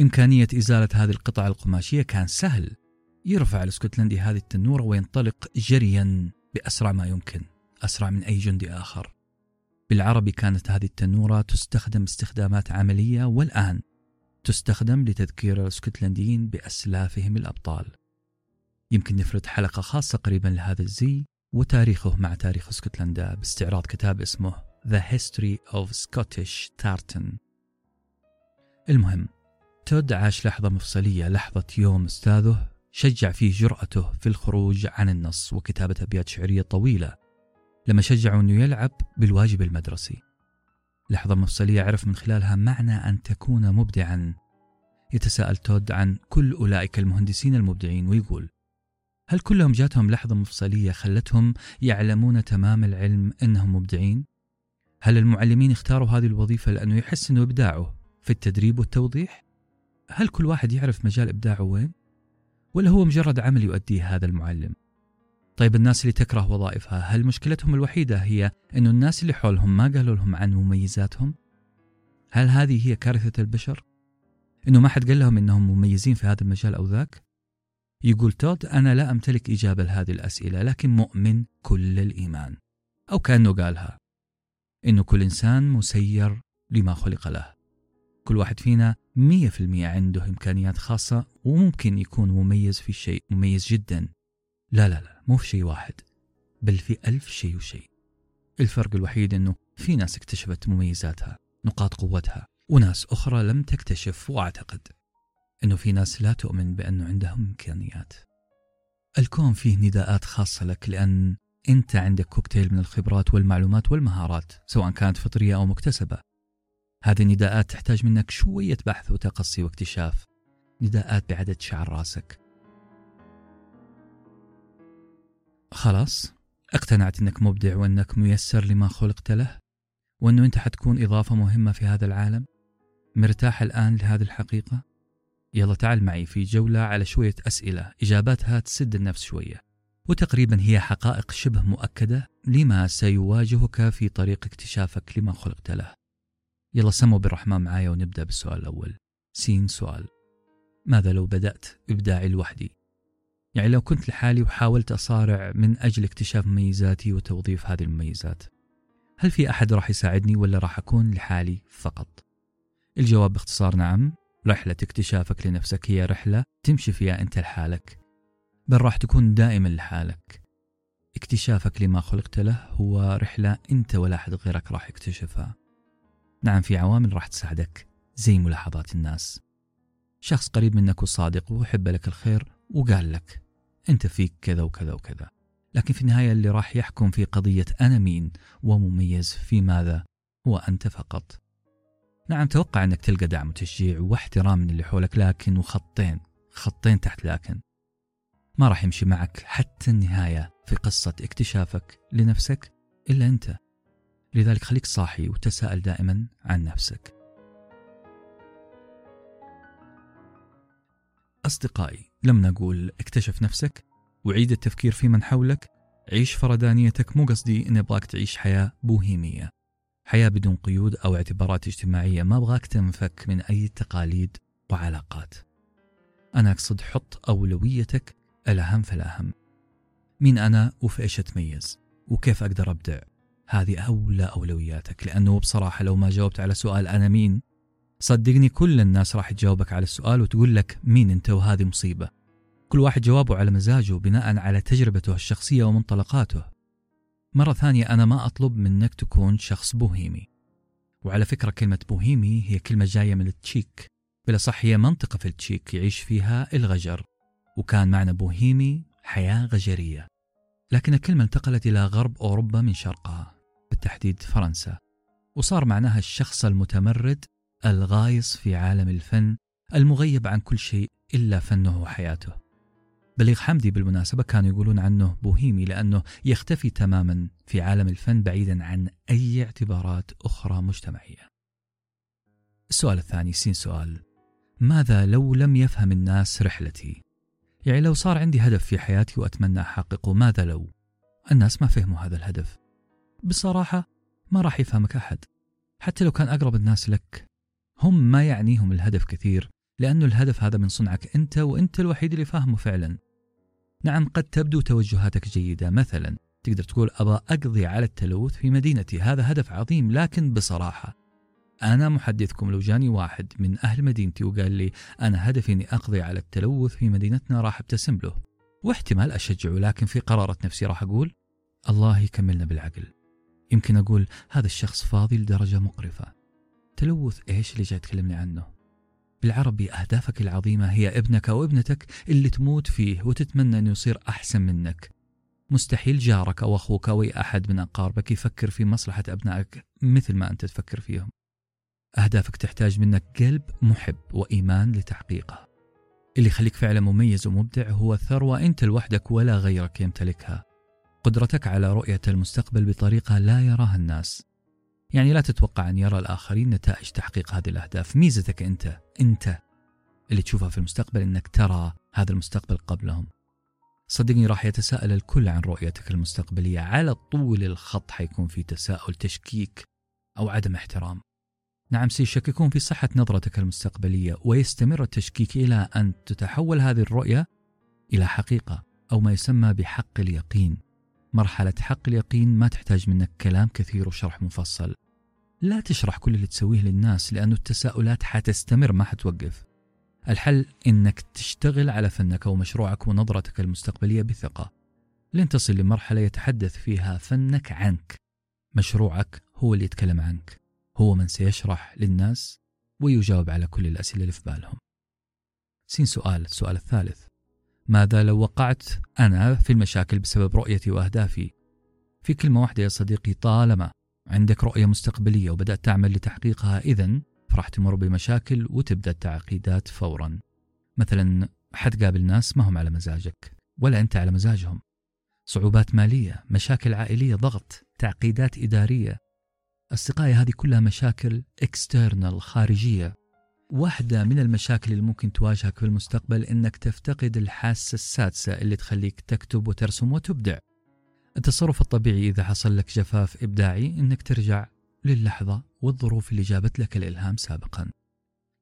إمكانية إزالة هذه القطع القماشية كان سهل. يرفع الإسكتلندي هذه التنورة وينطلق جريا بأسرع ما يمكن أسرع من أي جندي آخر. بالعربي كانت هذه التنورة تستخدم استخدامات عملية والآن تستخدم لتذكير الإسكتلنديين بأسلافهم الأبطال. يمكن نفرد حلقة خاصة قريبا لهذا الزي وتاريخه مع تاريخ إسكتلندا باستعراض كتاب اسمه The History of Scottish Tartan. المهم تود عاش لحظة مفصلية لحظة يوم أستاذه شجع فيه جرأته في الخروج عن النص وكتابة أبيات شعرية طويلة لما شجعه أنه يلعب بالواجب المدرسي. لحظة مفصلية عرف من خلالها معنى أن تكون مبدعا. يتساءل تود عن كل أولئك المهندسين المبدعين ويقول هل كلهم جاتهم لحظة مفصلية خلتهم يعلمون تمام العلم أنهم مبدعين؟ هل المعلمين اختاروا هذه الوظيفة لأنه يحس أنه إبداعه؟ في التدريب والتوضيح؟ هل كل واحد يعرف مجال إبداعه وين؟ ولا هو مجرد عمل يؤديه هذا المعلم؟ طيب الناس اللي تكره وظائفها هل مشكلتهم الوحيدة هي أنه الناس اللي حولهم ما قالوا لهم عن مميزاتهم؟ هل هذه هي كارثة البشر؟ أنه ما حد قال لهم أنهم مميزين في هذا المجال أو ذاك؟ يقول تود أنا لا أمتلك إجابة لهذه الأسئلة لكن مؤمن كل الإيمان أو كأنه قالها إنه كل إنسان مسير لما خلق له كل واحد فينا مية في المية عنده إمكانيات خاصة وممكن يكون مميز في شيء مميز جدا. لا لا لا مو في شيء واحد بل في ألف شيء وشيء. الفرق الوحيد أنه في ناس اكتشفت مميزاتها نقاط قوتها وناس أخرى لم تكتشف وأعتقد أنه في ناس لا تؤمن بأنه عندهم إمكانيات. الكون فيه نداءات خاصة لك لأن أنت عندك كوكتيل من الخبرات والمعلومات والمهارات سواء كانت فطرية أو مكتسبة. هذه النداءات تحتاج منك شوية بحث وتقصي واكتشاف. نداءات بعدد شعر راسك. خلاص اقتنعت إنك مبدع وإنك ميسر لما خلقت له وإنه أنت حتكون إضافة مهمة في هذا العالم. مرتاح الآن لهذه الحقيقة؟ يلا تعال معي في جولة على شوية أسئلة. إجاباتها تسد النفس شوية. وتقريبا هي حقائق شبه مؤكدة لما سيواجهك في طريق اكتشافك لما خلقت له. يلا سموا بالرحمن معايا ونبدأ بالسؤال الأول. سين سؤال. ماذا لو بدأت إبداعي لوحدي؟ يعني لو كنت لحالي وحاولت أصارع من أجل اكتشاف مميزاتي وتوظيف هذه المميزات هل في أحد راح يساعدني ولا راح أكون لحالي فقط؟ الجواب باختصار نعم. رحلة اكتشافك لنفسك هي رحلة تمشي فيها أنت لحالك بل راح تكون دائما لحالك. اكتشافك لما خلقت له هو رحلة أنت ولا أحد غيرك راح يكتشفها. نعم في عوامل راح تساعدك. زي ملاحظات الناس. شخص قريب منك وصادق ويحب لك الخير وقال لك أنت فيك كذا وكذا وكذا. لكن في النهاية اللي راح يحكم في قضية أنا مين ومميز في ماذا هو أنت فقط. نعم توقع أنك تلقى دعم وتشجيع واحترام من اللي حولك لكن وخطين خطين تحت لكن. ما راح يمشي معك حتى النهاية في قصة اكتشافك لنفسك إلا أنت. لذلك خليك صاحي وتساءل دائما عن نفسك. أصدقائي لم نقول اكتشف نفسك وعيد التفكير في من حولك. عيش فردانيتك مو قصدي إن أبغاك تعيش حياة بوهيمية. حياة بدون قيود أو اعتبارات اجتماعية. ما أبغاك تنفك من أي تقاليد وعلاقات. أنا أقصد حط أولويتك الأهم فالأهم. مين أنا وفي إيش أتميز؟ وكيف أقدر أبدع؟ هذه أولى أولوياتك لأنه بصراحة لو ما جاوبت على سؤال أنا مين صدقني كل الناس راح تجاوبك على السؤال وتقول لك مين أنت وهذه مصيبة. كل واحد جوابه على مزاجه بناء على تجربته الشخصية ومنطلقاته. مرة ثانية أنا ما أطلب منك تكون شخص بوهيمي. وعلى فكرة كلمة بوهيمي هي كلمة جاية من التشيك. بلا صح هي منطقة في التشيك يعيش فيها الغجر. وكان معنى بوهيمي حياة غجرية. لكن الكلمة انتقلت إلى غرب أوروبا من شرقها. بالتحديد فرنسا وصار معناها الشخص المتمرد الغايص في عالم الفن المغيب عن كل شيء إلا فنه وحياته. بليغ حمدي بالمناسبة كانوا يقولون عنه بوهيمي لأنه يختفي تماما في عالم الفن بعيدا عن أي اعتبارات أخرى مجتمعية. السؤال الثاني سين سؤال ماذا لو لم يفهم الناس رحلتي؟ يعني لو صار عندي هدف في حياتي وأتمنى أحققه ماذا لو؟ الناس ما فهموا هذا الهدف. بصراحة ما راح يفهمك أحد. حتى لو كان أقرب الناس لك هم ما يعنيهم الهدف كثير لأنه الهدف هذا من صنعك أنت وأنت الوحيد اللي فاهمه فعلا. نعم قد تبدو توجهاتك جيدة. مثلا تقدر تقول أبى أقضي على التلوث في مدينتي. هذا هدف عظيم لكن بصراحة أنا محدثكم لو جاني واحد من أهل مدينتي وقال لي أنا هدفي إني أقضي على التلوث في مدينتنا راح أبتسم له. واحتمال أشجعه لكن في قرارة نفسي راح أقول الله يكملنا بالعقل. يمكن أقول هذا الشخص فاضي لدرجة مقرفة. تلوث إيش اللي جاي تكلمني عنه؟ بالعربي أهدافك العظيمة هي ابنك أو ابنتك اللي تموت فيه وتتمنى أنه يصير أحسن منك. مستحيل جارك أو أخوك أو أي أحد من أقاربك يفكر في مصلحة أبنائك مثل ما أنت تفكر فيهم. أهدافك تحتاج منك قلب محب وإيمان لتحقيقها. اللي يخليك فعلا مميز ومبدع هو ثروة أنت لوحدك ولا غيرك يمتلكها. قدرتك على رؤية المستقبل بطريقة لا يراها الناس. يعني لا تتوقع أن يرى الآخرين نتائج تحقيق هذه الأهداف. ميزتك أنت أنت اللي تشوفها في المستقبل أنك ترى هذا المستقبل قبلهم. صدقني راح يتساءل الكل عن رؤيتك المستقبلية. على طول الخط حيكون في تساؤل تشكيك أو عدم احترام. نعم سيشككون في صحة نظرتك المستقبلية ويستمر التشكيك إلى أن تتحول هذه الرؤية إلى حقيقة أو ما يسمى بحق اليقين. مرحلة حق اليقين ما تحتاج منك كلام كثير وشرح مفصل لا تشرح كل اللي تسويه للناس لأنه التساؤلات حتستمر ما حتوقف. الحل إنك تشتغل على فنك أو مشروعك ونظرتك المستقبلية بثقة. لين تصل لمرحلة يتحدث فيها فنك عنك. مشروعك هو اللي يتكلم عنك. هو من سيشرح للناس ويجاوب على كل الأسئلة اللي في بالهم. سين سؤال السؤال الثالث. ماذا لو وقعت أنا في المشاكل بسبب رؤيتي وأهدافي؟ في كلمة واحدة يا صديقي طالما عندك رؤية مستقبلية وبدأت تعمل لتحقيقها إذا راح تمر بمشاكل وتبدأ التعقيدات فورا. مثلا حتقابل ناس ما هم على مزاجك ولا أنت على مزاجهم. صعوبات مالية مشاكل عائلية ضغط تعقيدات إدارية. أصدقائي هذه كلها مشاكل اكسترنال خارجية. واحدة من المشاكل اللي ممكن تواجهك في المستقبل إنك تفتقد الحاسة السادسة اللي تخليك تكتب وترسم وتبدع. التصرف الطبيعي إذا حصل لك جفاف إبداعي إنك ترجع للحظة والظروف اللي جابت لك الإلهام سابقا.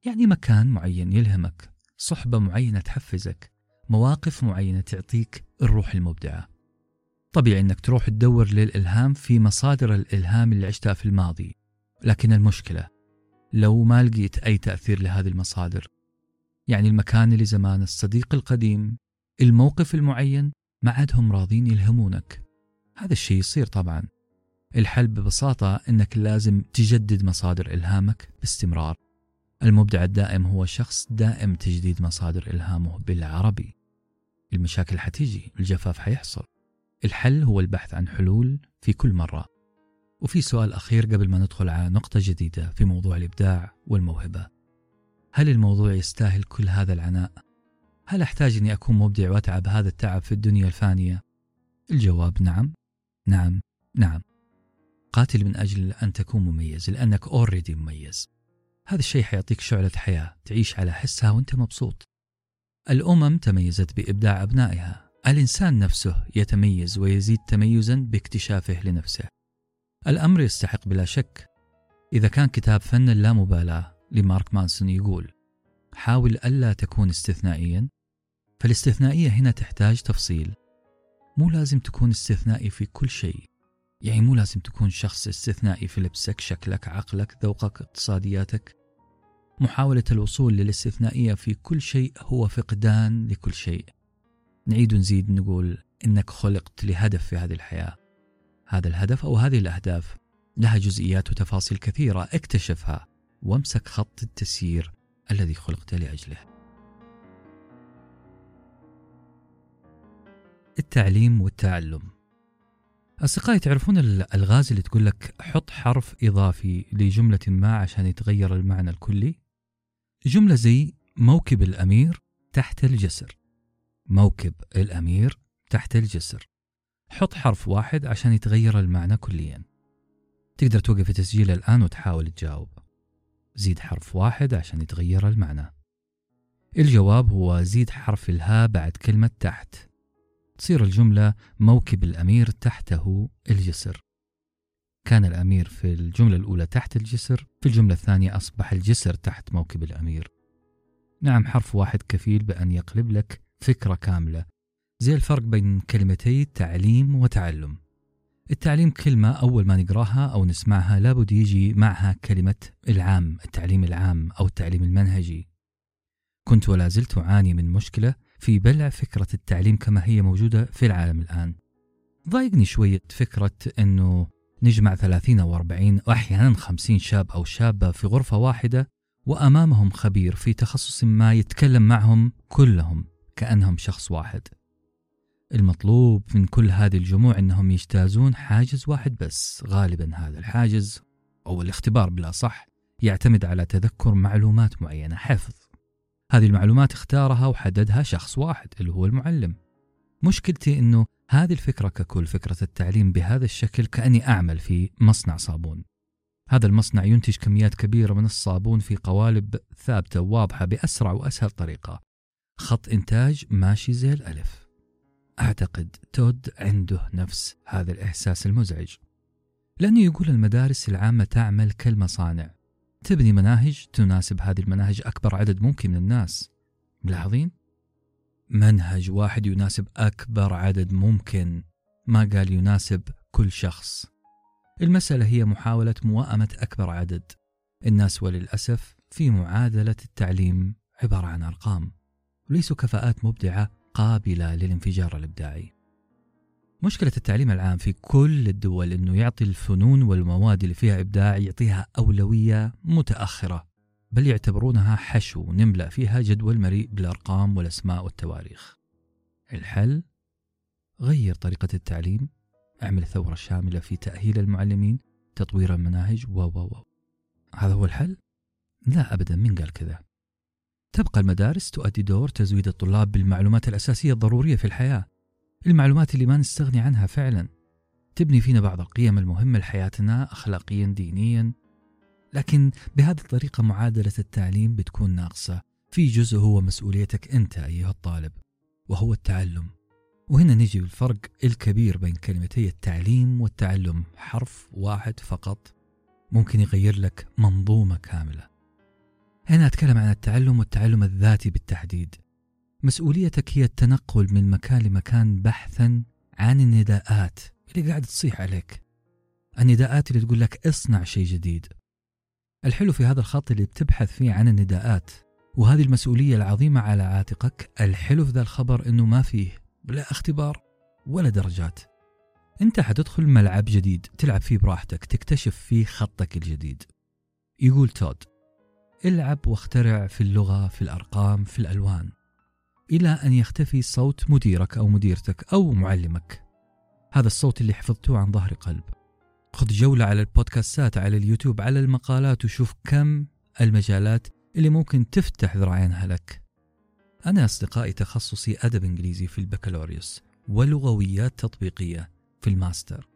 يعني مكان معين يلهمك صحبة معينة تحفزك مواقف معينة تعطيك الروح المبدعة. طبيعي أنك تروح تدور للإلهام في مصادر الإلهام اللي عشتها في الماضي لكن المشكلة لو ما لقيت أي تأثير لهذه المصادر. يعني المكان اللي زمان الصديق القديم الموقف المعين ما عادهم راضين يلهمونك. هذا الشيء يصير طبعا. الحل ببساطة أنك لازم تجدد مصادر إلهامك باستمرار. المبدع الدائم هو شخص دائم تجديد مصادر إلهامه بالعربي. المشاكل حتيجي الجفاف حيحصل. الحل هو البحث عن حلول في كل مرة. وفي سؤال أخير قبل ما ندخل على نقطة جديدة في موضوع الإبداع والموهبة. هل الموضوع يستاهل كل هذا العناء؟ هل أحتاج أني أكون مبدع وأتعب هذا التعب في الدنيا الفانية؟ الجواب نعم. نعم. نعم. قاتل من أجل أن تكون مميز لأنك أوريدي مميز. هذا الشيء حيعطيك شعلة حياة تعيش على حسها وأنت مبسوط. الأمم تميزت بإبداع أبنائها. الإنسان نفسه يتميز ويزيد تميزا باكتشافه لنفسه. الأمر يستحق بلا شك. إذا كان كتاب فن اللامبالاة لمارك مانسون يقول حاول ألا تكون استثنائيا. فالاستثنائية هنا تحتاج تفصيل. مو لازم تكون استثنائي في كل شيء. يعني مو لازم تكون شخص استثنائي في لبسك شكلك عقلك ذوقك اقتصادياتك. محاولة الوصول للاستثنائية في كل شيء هو فقدان لكل شيء. نعيد ونزيد نقول إنك خلقت لهدف في هذه الحياة. هذا الهدف أو هذه الأهداف. لها جزئيات وتفاصيل كثيرة اكتشفها. وامسك خط التسيير الذي خلقت لأجله. التعليم والتعلم. أصدقائي تعرفون الألغاز اللي تقول لك حط حرف إضافي لجملة ما عشان يتغير المعنى الكلي؟ جملة زي موكب الأمير تحت الجسر. موكب الأمير تحت الجسر. حط حرف واحد عشان يتغير المعنى كليا. تقدر توقف التسجيل الآن وتحاول تجاوب. زيد حرف واحد عشان يتغير المعنى. الجواب هو زيد حرف الهاء بعد كلمة تحت. تصير الجملة موكب الأمير تحته الجسر. كان الأمير في الجملة الأولى تحت الجسر في الجملة الثانية أصبح الجسر تحت موكب الأمير. نعم حرف واحد كفيل بأن يقلب لك فكرة كاملة. زي الفرق بين كلمتي تعليم وتعلم. التعليم كلمة أول ما نقراها أو نسمعها لابد يجي معها كلمة العام التعليم العام أو التعليم المنهجي. كنت ولا زلت أعاني من مشكلة في بلع فكرة التعليم كما هي موجودة في العالم الآن. ضايقني شوية فكرة أنه نجمع 30 أو 40 وأحيانا 50 شاب أو شابة في غرفة واحدة وأمامهم خبير في تخصص ما يتكلم معهم كلهم كأنهم شخص واحد. المطلوب من كل هذه الجموع أنهم يجتازون حاجز واحد بس غالبا هذا الحاجز أو الاختبار بلا صح يعتمد على تذكر معلومات معينة. حفظ. هذه المعلومات اختارها وحددها شخص واحد اللي هو المعلم. مشكلتي أنه هذه الفكرة ككل فكرة التعليم بهذا الشكل كأني أعمل في مصنع صابون. هذا المصنع ينتج كميات كبيرة من الصابون في قوالب ثابتة وواضحة بأسرع وأسهل طريقة. خط إنتاج ماشي زي الألف. أعتقد تود عنده نفس هذا الإحساس المزعج. لأنه يقول المدارس العامة تعمل كالمصانع. تبني مناهج تناسب هذه المناهج أكبر عدد ممكن من الناس. ملاحظين؟ منهج واحد يناسب أكبر عدد ممكن. ما قال يناسب كل شخص. المسألة هي محاولة موائمة أكبر عدد. الناس وللأسف في معادلة التعليم عبارة عن أرقام. وليسوا كفاءات مبدعة قابلة للانفجار الإبداعي. مشكلة التعليم العام في كل الدول أنه يعطي الفنون والمواد اللي فيها إبداع يعطيها أولوية متأخرة بل يعتبرونها حشو نملأ فيها جدول مليء بالأرقام والأسماء والتواريخ. الحل؟ غير طريقة التعليم أعمل ثورة شاملة في تأهيل المعلمين تطوير المناهج و و و هذا هو الحل؟ لا أبدا من قال كذا؟ تبقى المدارس تؤدي دور تزويد الطلاب بالمعلومات الأساسية الضرورية في الحياة المعلومات اللي ما نستغني عنها فعلا. تبني فينا بعض القيم المهمة لحياتنا أخلاقيا دينيا. لكن بهذه الطريقة معادلة التعليم بتكون ناقصة. في جزء هو مسؤوليتك أنت أيها الطالب وهو التعلم. وهنا نجي الفرق الكبير بين كلمتي التعليم والتعلم. حرف واحد فقط ممكن يغير لك منظومة كاملة. هنا أتكلم عن التعلم والتعلم الذاتي بالتحديد. مسؤوليتك هي التنقل من مكان لمكان بحثا عن النداءات اللي قاعد تصيح عليك. النداءات اللي تقول لك اصنع شيء جديد. الحلو في هذا الخط اللي بتبحث فيه عن النداءات وهذه المسؤولية العظيمة على عاتقك الحلو في ذا الخبر إنه ما فيه لا اختبار ولا درجات. أنت حتدخل ملعب جديد تلعب فيه براحتك تكتشف فيه خطك الجديد. يقول تود العب واخترع في اللغة في الأرقام في الألوان إلى أن يختفي صوت مديرك أو مديرتك أو معلمك. هذا الصوت اللي حفظته عن ظهر قلب. خذ جولة على البودكاستات على اليوتيوب على المقالات وشوف كم المجالات اللي ممكن تفتح ذراعينها لك. أنا أصدقائي تخصصي أدب إنجليزي في البكالوريوس ولغويات تطبيقية في الماستر.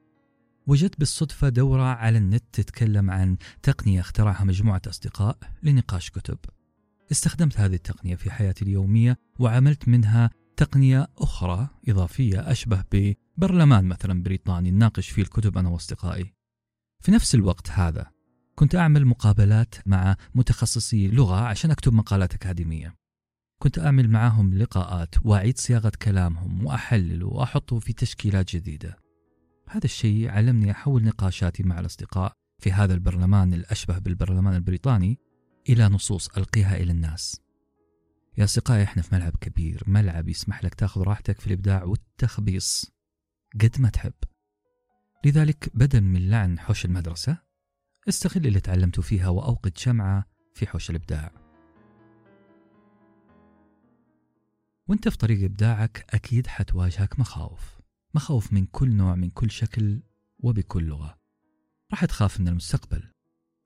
وجدت بالصدفة دورة على النت تتكلم عن تقنية اخترعها مجموعة أصدقاء لنقاش كتب. استخدمت هذه التقنية في حياتي اليومية وعملت منها تقنية أخرى إضافية أشبه ببرلمان مثلا بريطاني نناقش فيه الكتب أنا وأصدقائي. في نفس الوقت هذا كنت أعمل مقابلات مع متخصصي لغة عشان أكتب مقالات أكاديمية. كنت أعمل معهم لقاءات وأعيد صياغة كلامهم وأحلل وأحطه في تشكيلات جديدة. هذا الشيء علمني أحول نقاشاتي مع الأصدقاء في هذا البرلمان الأشبه بالبرلمان البريطاني إلى نصوص ألقيها إلى الناس. يا أصدقائي إحنا في ملعب كبير ملعب يسمح لك تأخذ راحتك في الإبداع والتخبيص قد ما تحب. لذلك بدل من لعن حوش المدرسة استغل اللي تعلمت فيها وأوقد شمعة في حوش الإبداع. وانت في طريق إبداعك أكيد حتواجهك مخاوف. مخاوف من كل نوع من كل شكل وبكل لغة. راح تخاف من المستقبل.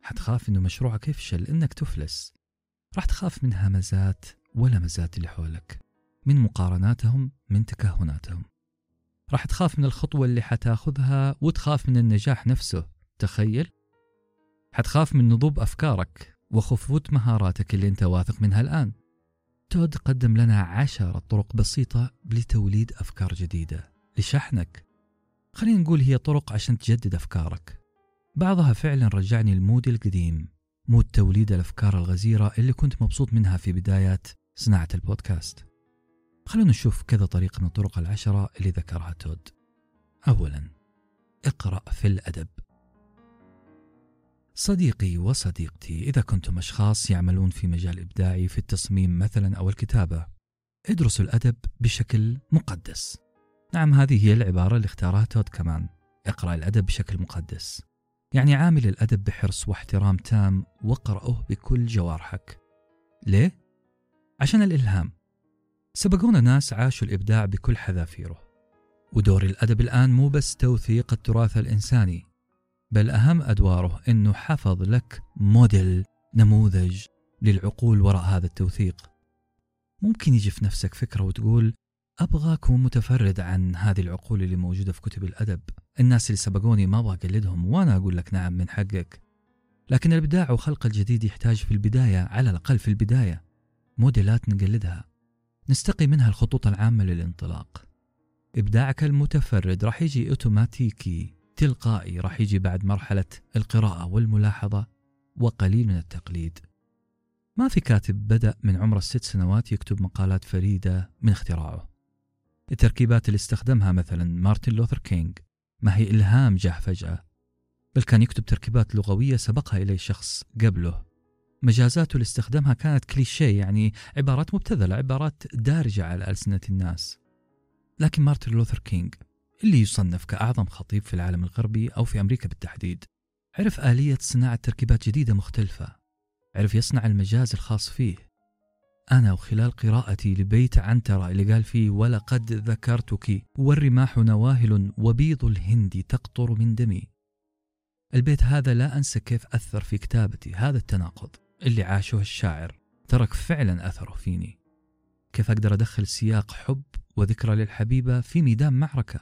حتخاف إنه مشروعك يفشل إنك تفلس. راح تخاف من همزات ولمزات اللي حولك من مقارناتهم من تكهناتهم. راح تخاف من الخطوة اللي حتاخذها وتخاف من النجاح نفسه تخيل. حتخاف من نضوب أفكارك وخفوت مهاراتك اللي أنت واثق منها الآن. تود قدم لنا عشرة طرق بسيطة لتوليد أفكار جديدة. لشحنك. خلينا نقول هي طرق عشان تجدد أفكارك. بعضها فعلا رجعني ال mood القديم mood توليد الأفكار الغزيرة اللي كنت مبسوط منها في بدايات صناعة البودكاست. خلونا نشوف كذا طريقة من الطرق العشرة اللي ذكرها تود. أولا اقرأ في الأدب. صديقي وصديقتي إذا كنتم أشخاص يعملون في مجال إبداعي في التصميم مثلا أو الكتابة ادرسوا الأدب بشكل مقدس. نعم هذه هي العبارة اللي اختارها تود كمان. اقرأ الأدب بشكل مقدس. يعني عامل الأدب بحرص واحترام تام واقرأه بكل جوارحك. ليه؟ عشان الإلهام. سبقونا ناس عاشوا الإبداع بكل حذافيره. ودور الأدب الآن مو بس توثيق التراث الإنساني بل أهم أدواره أنه حفظ لك موديل نموذج للعقول وراء هذا التوثيق. ممكن يجي في نفسك فكرة وتقول أبغى أكون متفرد عن هذه العقول اللي موجودة في كتب الأدب. الناس اللي سبقوني ما أبغى أقلدهم وأنا أقول لك نعم من حقك. لكن الإبداع وخلق الجديد يحتاج في البداية على الأقل في البداية موديلات نقلدها. نستقي منها الخطوط العامة للانطلاق. إبداعك المتفرد راح يجي أوتوماتيكي تلقائي راح يجي بعد مرحلة القراءة والملاحظة وقليل من التقليد. ما في كاتب بدأ من عمر الست سنوات يكتب مقالات فريدة من اختراعه. التركيبات اللي استخدمها مثلا مارتن لوثر كينج ما هي إلهام جاه فجأة بل كان يكتب تركيبات لغوية سبقها إليه شخص قبله. مجازاته اللي استخدمها كانت كليشيه يعني عبارات مبتذلة عبارات دارجة على ألسنة الناس. لكن مارتن لوثر كينج اللي يصنف كأعظم خطيب في العالم الغربي أو في أمريكا بالتحديد عرف آلية صناعة تركيبات جديدة مختلفة. عرف يصنع المجاز الخاص فيه. أنا وخلال قراءتي لبيت عنترة اللي قال فيه ولقد ذكرتك والرماح نواهل وبيض الهند تقطر من دمي. البيت هذا لا أنسى كيف أثر في كتابتي هذا التناقض اللي عاشه الشاعر ترك فعلا أثره فيني. كيف أقدر أدخل سياق حب وذكرى للحبيبة في ميدان معركة؟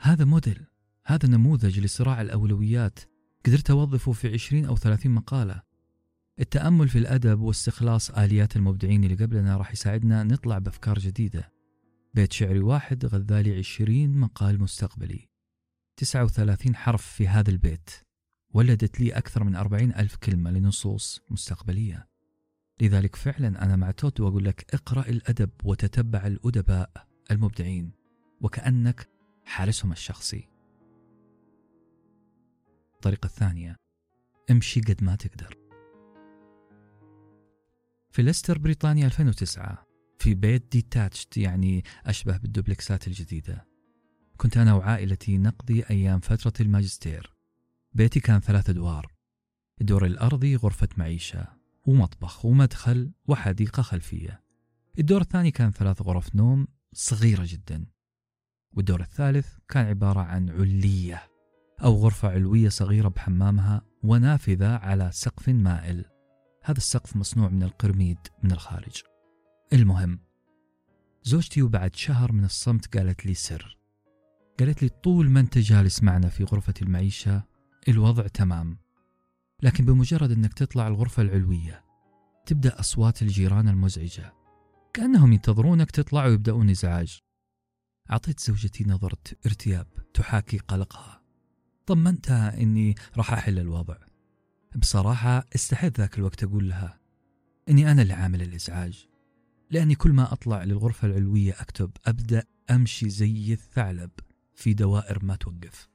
هذا موديل هذا نموذج لصراع الأولويات. قدرت أوظفه في عشرين أو ثلاثين مقالة. التأمل في الأدب واستخلاص آليات المبدعين اللي قبلنا راح يساعدنا نطلع بأفكار جديدة. بيت شعري واحد غذالي عشرين مقال مستقبلي. تسعة وثلاثين حرف في هذا البيت. ولدت لي أكثر من أربعين ألف كلمة لنصوص مستقبلية. لذلك فعلا أنا مع توت وأقول لك اقرأ الأدب وتتبع الأدباء المبدعين. وكأنك حارسهم الشخصي. الطريقة الثانية امشي قد ما تقدر. في ليستر بريطانيا 2009 في بيت ديتاتشت يعني أشبه بالدوبلكسات الجديدة. كنت أنا وعائلتي نقضي أيام فترة الماجستير. بيتي كان ثلاث أدوار. الدور الأرضي غرفة معيشة ومطبخ ومدخل وحديقة خلفية. الدور الثاني كان ثلاث غرف نوم صغيرة جدا. والدور الثالث كان عبارة عن علية أو غرفة علوية صغيرة بحمامها ونافذة على سقف مائل. هذا السقف مصنوع من القرميد من الخارج. المهم زوجتي وبعد شهر من الصمت قالت لي سر. قالت لي طول ما انت جالس معنا في غرفة المعيشة الوضع تمام. لكن بمجرد انك تطلع الغرفة العلوية تبدأ أصوات الجيران المزعجة. كأنهم ينتظرونك تطلع ويبدأون إزعاج. أعطيت زوجتي نظرة ارتياب تحاكي قلقها. طمنتها إني راح أحل الوضع. بصراحة استحيت ذاك الوقت أقول لها إني أنا اللي عامل الإزعاج لأني كل ما أطلع للغرفة العلوية أكتب أبدأ أمشي زي الثعلب في دوائر ما توقف.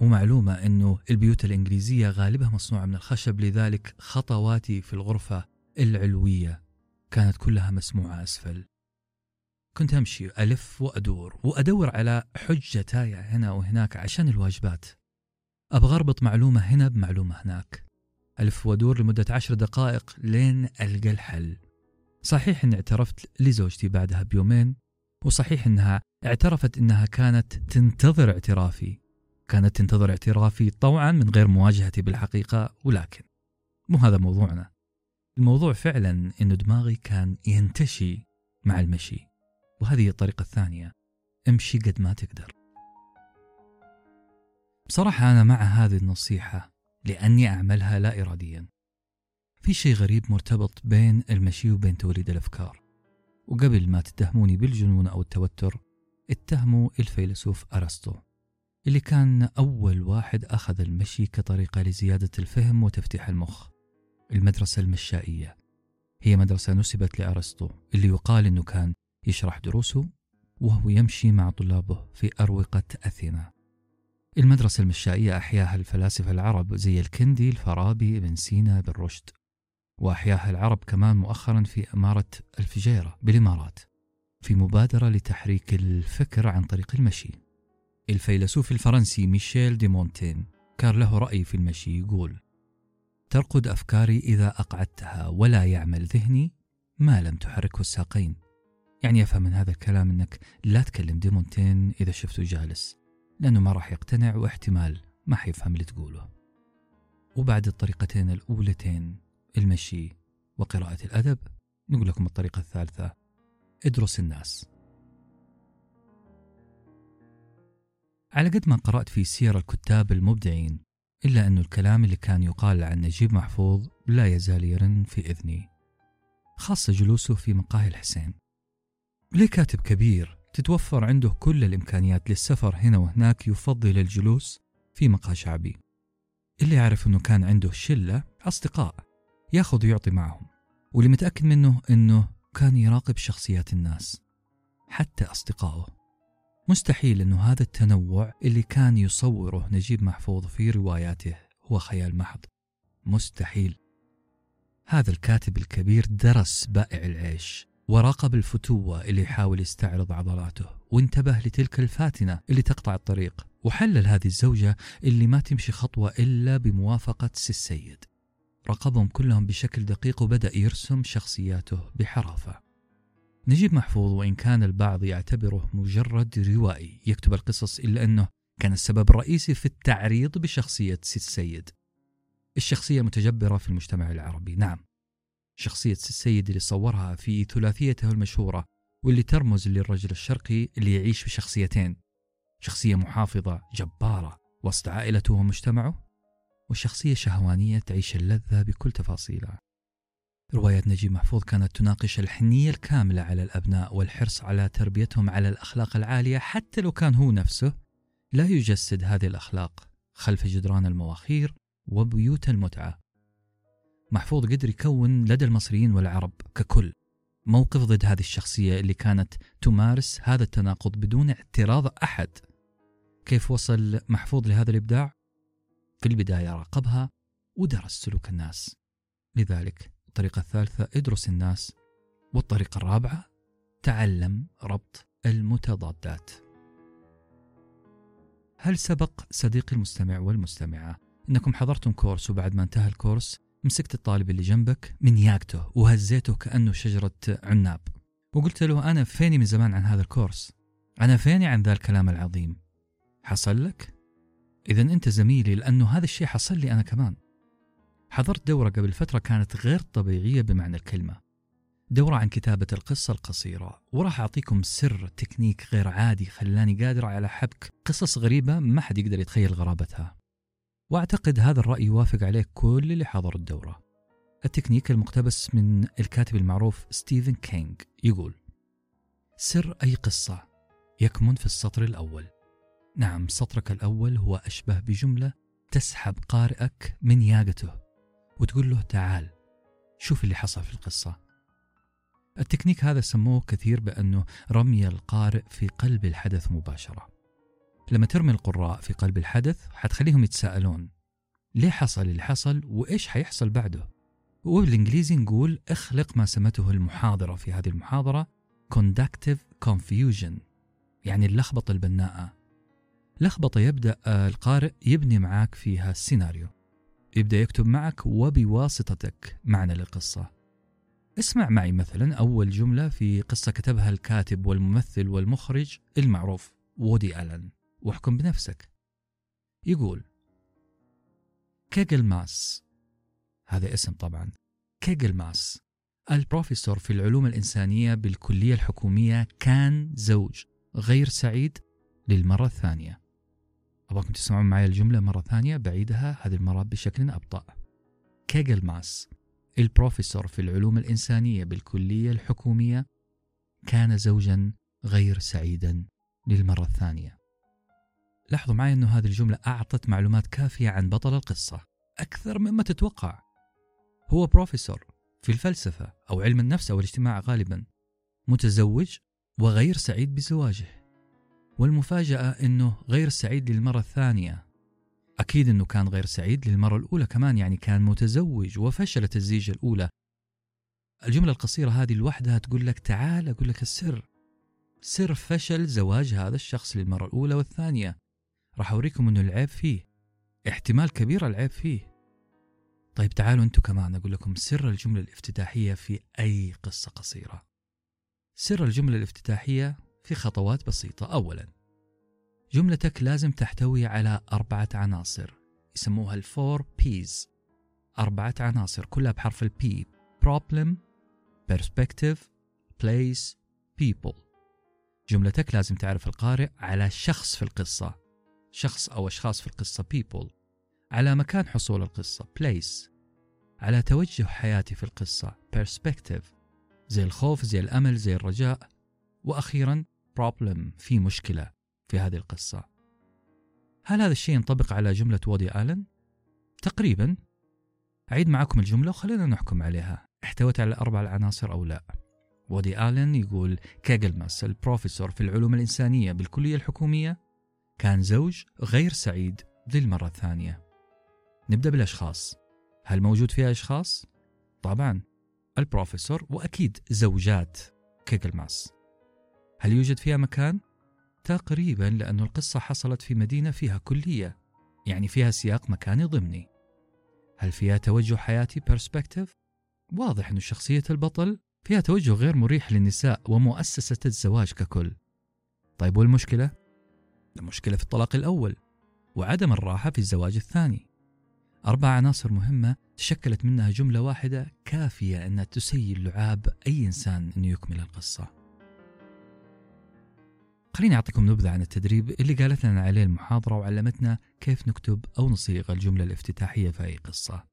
ومعلومة أنه البيوت الإنجليزية غالبها مصنوعة من الخشب لذلك خطواتي في الغرفة العلوية كانت كلها مسموعة أسفل. كنت أمشي ألف وأدور وأدور على حجة تاية هنا وهناك عشان الواجبات. أبغى أربط معلومة هنا بمعلومة هناك. ألف وأدور لمدة عشر دقائق لين ألقى الحل. صحيح أني اعترفت لزوجتي بعدها بيومين وصحيح أنها اعترفت أنها كانت تنتظر اعترافي. كانت تنتظر اعترافي طوعا من غير مواجهتي بالحقيقة ولكن مو هذا موضوعنا. الموضوع فعلا أنه دماغي كان ينتشي مع المشي وهذه الطريقة الثانية. امشي قد ما تقدر. بصراحة أنا مع هذه النصيحة. لأني أعملها لا إراديا. في شيء غريب مرتبط بين المشي وبين توليد الأفكار. وقبل ما تتهموني بالجنون أو التوتر اتهموا الفيلسوف أرسطو اللي كان أول واحد أخذ المشي كطريقة لزيادة الفهم وتفتيح المخ. المدرسة المشائية. هي مدرسة نسبت لأرسطو اللي يقال أنه كان يشرح دروسه وهو يمشي مع طلابه في أروقة أثينا. المدرسة المشائية أحياها الفلاسفة العرب زي الكندي الفارابي ابن سينا بن رشد. وأحياها العرب كمان مؤخرا في إمارة الفجيرة بالإمارات في مبادرة لتحريك الفكر عن طريق المشي. الفيلسوف الفرنسي ميشيل دي مونتين كان له رأي في المشي يقول ترقد أفكاري إذا أقعدتها ولا يعمل ذهني ما لم تحركه الساقين. يعني أفهم من هذا الكلام أنك لا تكلم ديمونتين إذا شفته جالس. لأنه ما راح يقتنع واحتمال ما حيفهم اللي تقوله. وبعد الطريقتين الأولتين المشي وقراءة الأدب نقول لكم الطريقة الثالثة ادرس الناس. على قد ما قرأت في سير الكتاب المبدعين إلا أن الكلام اللي كان يقال عن نجيب محفوظ لا يزال يرن في إذني خاصة جلوسه في مقاهي الحسين. ليه كاتب كبير تتوفر عنده كل الإمكانيات للسفر هنا وهناك يفضل الجلوس في مقهى شعبي. اللي يعرف أنه كان عنده شلة أصدقاء ياخذ ويعطي معهم. واللي متأكد منه أنه كان يراقب شخصيات الناس حتى أصدقائه. مستحيل أنه هذا التنوع اللي كان يصوره نجيب محفوظ في رواياته هو خيال محض. مستحيل. هذا الكاتب الكبير درس بائع العيش. وراقب الفتوة اللي يحاول يستعرض عضلاته. وانتبه لتلك الفاتنة اللي تقطع الطريق. وحلل هذه الزوجة اللي ما تمشي خطوة إلا بموافقة سي السيد. راقبهم كلهم بشكل دقيق وبدأ يرسم شخصياته بحرافة. نجيب محفوظ وإن كان البعض يعتبره مجرد روائي يكتب القصص إلا أنه كان السبب الرئيسي في التعريض بشخصية سي السيد. الشخصية متجبرة في المجتمع العربي. نعم. شخصية سي السيد اللي صورها في ثلاثيته المشهورة واللي ترمز للرجل الشرقي اللي يعيش بشخصيتين شخصية محافظة جبارة وسط عائلته ومجتمعه وشخصية شهوانية تعيش اللذة بكل تفاصيلها. رواية نجيب محفوظ كانت تناقش الحنية الكاملة على الأبناء والحرص على تربيتهم على الأخلاق العالية حتى لو كان هو نفسه لا يجسد هذه الأخلاق خلف جدران المواخير وبيوت المتعة. محفوظ قدر يكون لدى المصريين والعرب ككل موقف ضد هذه الشخصية اللي كانت تمارس هذا التناقض بدون اعتراض أحد. كيف وصل محفوظ لهذا الإبداع؟ في البداية راقبها ودرس سلوك الناس. لذلك الطريقة الثالثة ادرس الناس والطريقة الرابعة تعلم ربط المتضادات. هل سبق صديقي المستمع والمستمعة إنكم حضرتم كورس وبعد ما انتهى الكورس مسكت الطالب اللي جنبك من ياقته وهزيته كأنه شجرة عناب. وقلت له أنا فيني من زمان عن هذا الكورس؟ أنا فيني عن ذا الكلام العظيم؟ حصل لك؟ إذا أنت زميلي لأنه هذا الشيء حصل لي أنا كمان. حضرت دورة قبل فترة كانت غير طبيعية بمعنى الكلمة. دورة عن كتابة القصة القصيرة وراح أعطيكم سر تكنيك غير عادي خلاني قادر على حبك. قصص غريبة ما حد يقدر يتخيل غرابتها. وأعتقد هذا الرأي يوافق عليه كل اللي حضروا الدورة. التكنيك المقتبس من الكاتب المعروف ستيفن كينج يقول سر أي قصة يكمن في السطر الأول. نعم سطرك الأول هو أشبه بجملة تسحب قارئك من ياقته وتقول له تعال شوف اللي حصل في القصة. التكنيك هذا سموه كثير بأنه رمي القارئ في قلب الحدث مباشرة. لما ترمي القراء في قلب الحدث حتخليهم يتساءلون ليه حصل اللي حصل وإيش حيحصل بعده؟ وبالإنجليزي نقول اخلق ما سمته المحاضرة في هذه المحاضرة conductive confusion يعني اللخبطة البناءة. لخبطة يبدأ القارئ يبني معك فيها السيناريو. يبدأ يكتب معك وبواسطتك معنى للقصة. اسمع معي مثلا أول جملة في قصة كتبها الكاتب والممثل والمخرج المعروف وودي ألن. واحكم بنفسك. يقول كيجلماس هذا اسم طبعا. كيجلماس البروفيسور في العلوم الإنسانية بالكلية الحكومية كان زوج غير سعيد للمرة الثانية. أبغاكم تسمعون معي الجملة مرة ثانية بعيدها هذه المرة بشكل أبطأ. كيجل ماس البروفيسور في العلوم الإنسانية بالكلية الحكومية كان زوجا غير سعيدا للمرة الثانية. لاحظوا معي أن هذه الجملة أعطت معلومات كافية عن بطل القصة أكثر مما تتوقع. هو بروفيسور في الفلسفة أو علم النفس أو الاجتماع غالبا متزوج وغير سعيد بزواجه. والمفاجأة أنه غير سعيد للمرة الثانية. أكيد أنه كان غير سعيد للمرة الأولى كمان يعني كان متزوج وفشلت الزيجة الأولى. الجملة القصيرة هذه لوحدها تقول لك تعال أقول لك السر. سر فشل زواج هذا الشخص للمرة الأولى والثانية. راح أوريكم أنه العيب فيه. احتمال كبير العيب فيه. طيب تعالوا أنتم كمان أقول لكم سر الجملة الافتتاحية في أي قصة قصيرة. سر الجملة الافتتاحية في خطوات بسيطة. أولا جملتك لازم تحتوي على أربعة عناصر يسموها ال four P's أربعة عناصر كلها بحرف ال P problem perspective place people. جملتك لازم تعرف القارئ على شخص في القصة. شخص أو أشخاص في القصة people على مكان حصول القصة place على توجه حياتي في القصة perspective زي الخوف زي الأمل زي الرجاء وأخيرا problem في مشكلة في هذه القصة. هل هذا الشيء ينطبق على جملة وودي آلن؟ تقريبا. أعيد معكم الجملة وخلينا نحكم عليها. احتوت على الأربع العناصر أو لا. وودي آلن يقول كيجلماس البروفيسور في العلوم الإنسانية بالكلية الحكومية كان زوج غير سعيد للمرة الثانية نبدأ بالأشخاص هل موجود فيها أشخاص؟ طبعا البروفيسور وأكيد زوجات كيجلماس هل يوجد فيها مكان؟ تقريبا لأن القصة حصلت في مدينة فيها كلية يعني فيها سياق مكاني ضمني هل فيها توجه حياتي perspective؟ واضح أن شخصية البطل فيها توجه غير مريح للنساء ومؤسسة الزواج ككل طيب والمشكلة؟ المشكلة في الطلاق الأول وعدم الراحة في الزواج الثاني. أربع عناصر مهمة تشكلت منها جملة واحدة كافية أنها تسيل لعاب أي إنسان أنه يكمل القصة. خليني أعطيكم نبذة عن التدريب اللي قالت لنا عليه المحاضرة وعلمتنا كيف نكتب أو نصيغ الجملة الافتتاحية في أي قصة.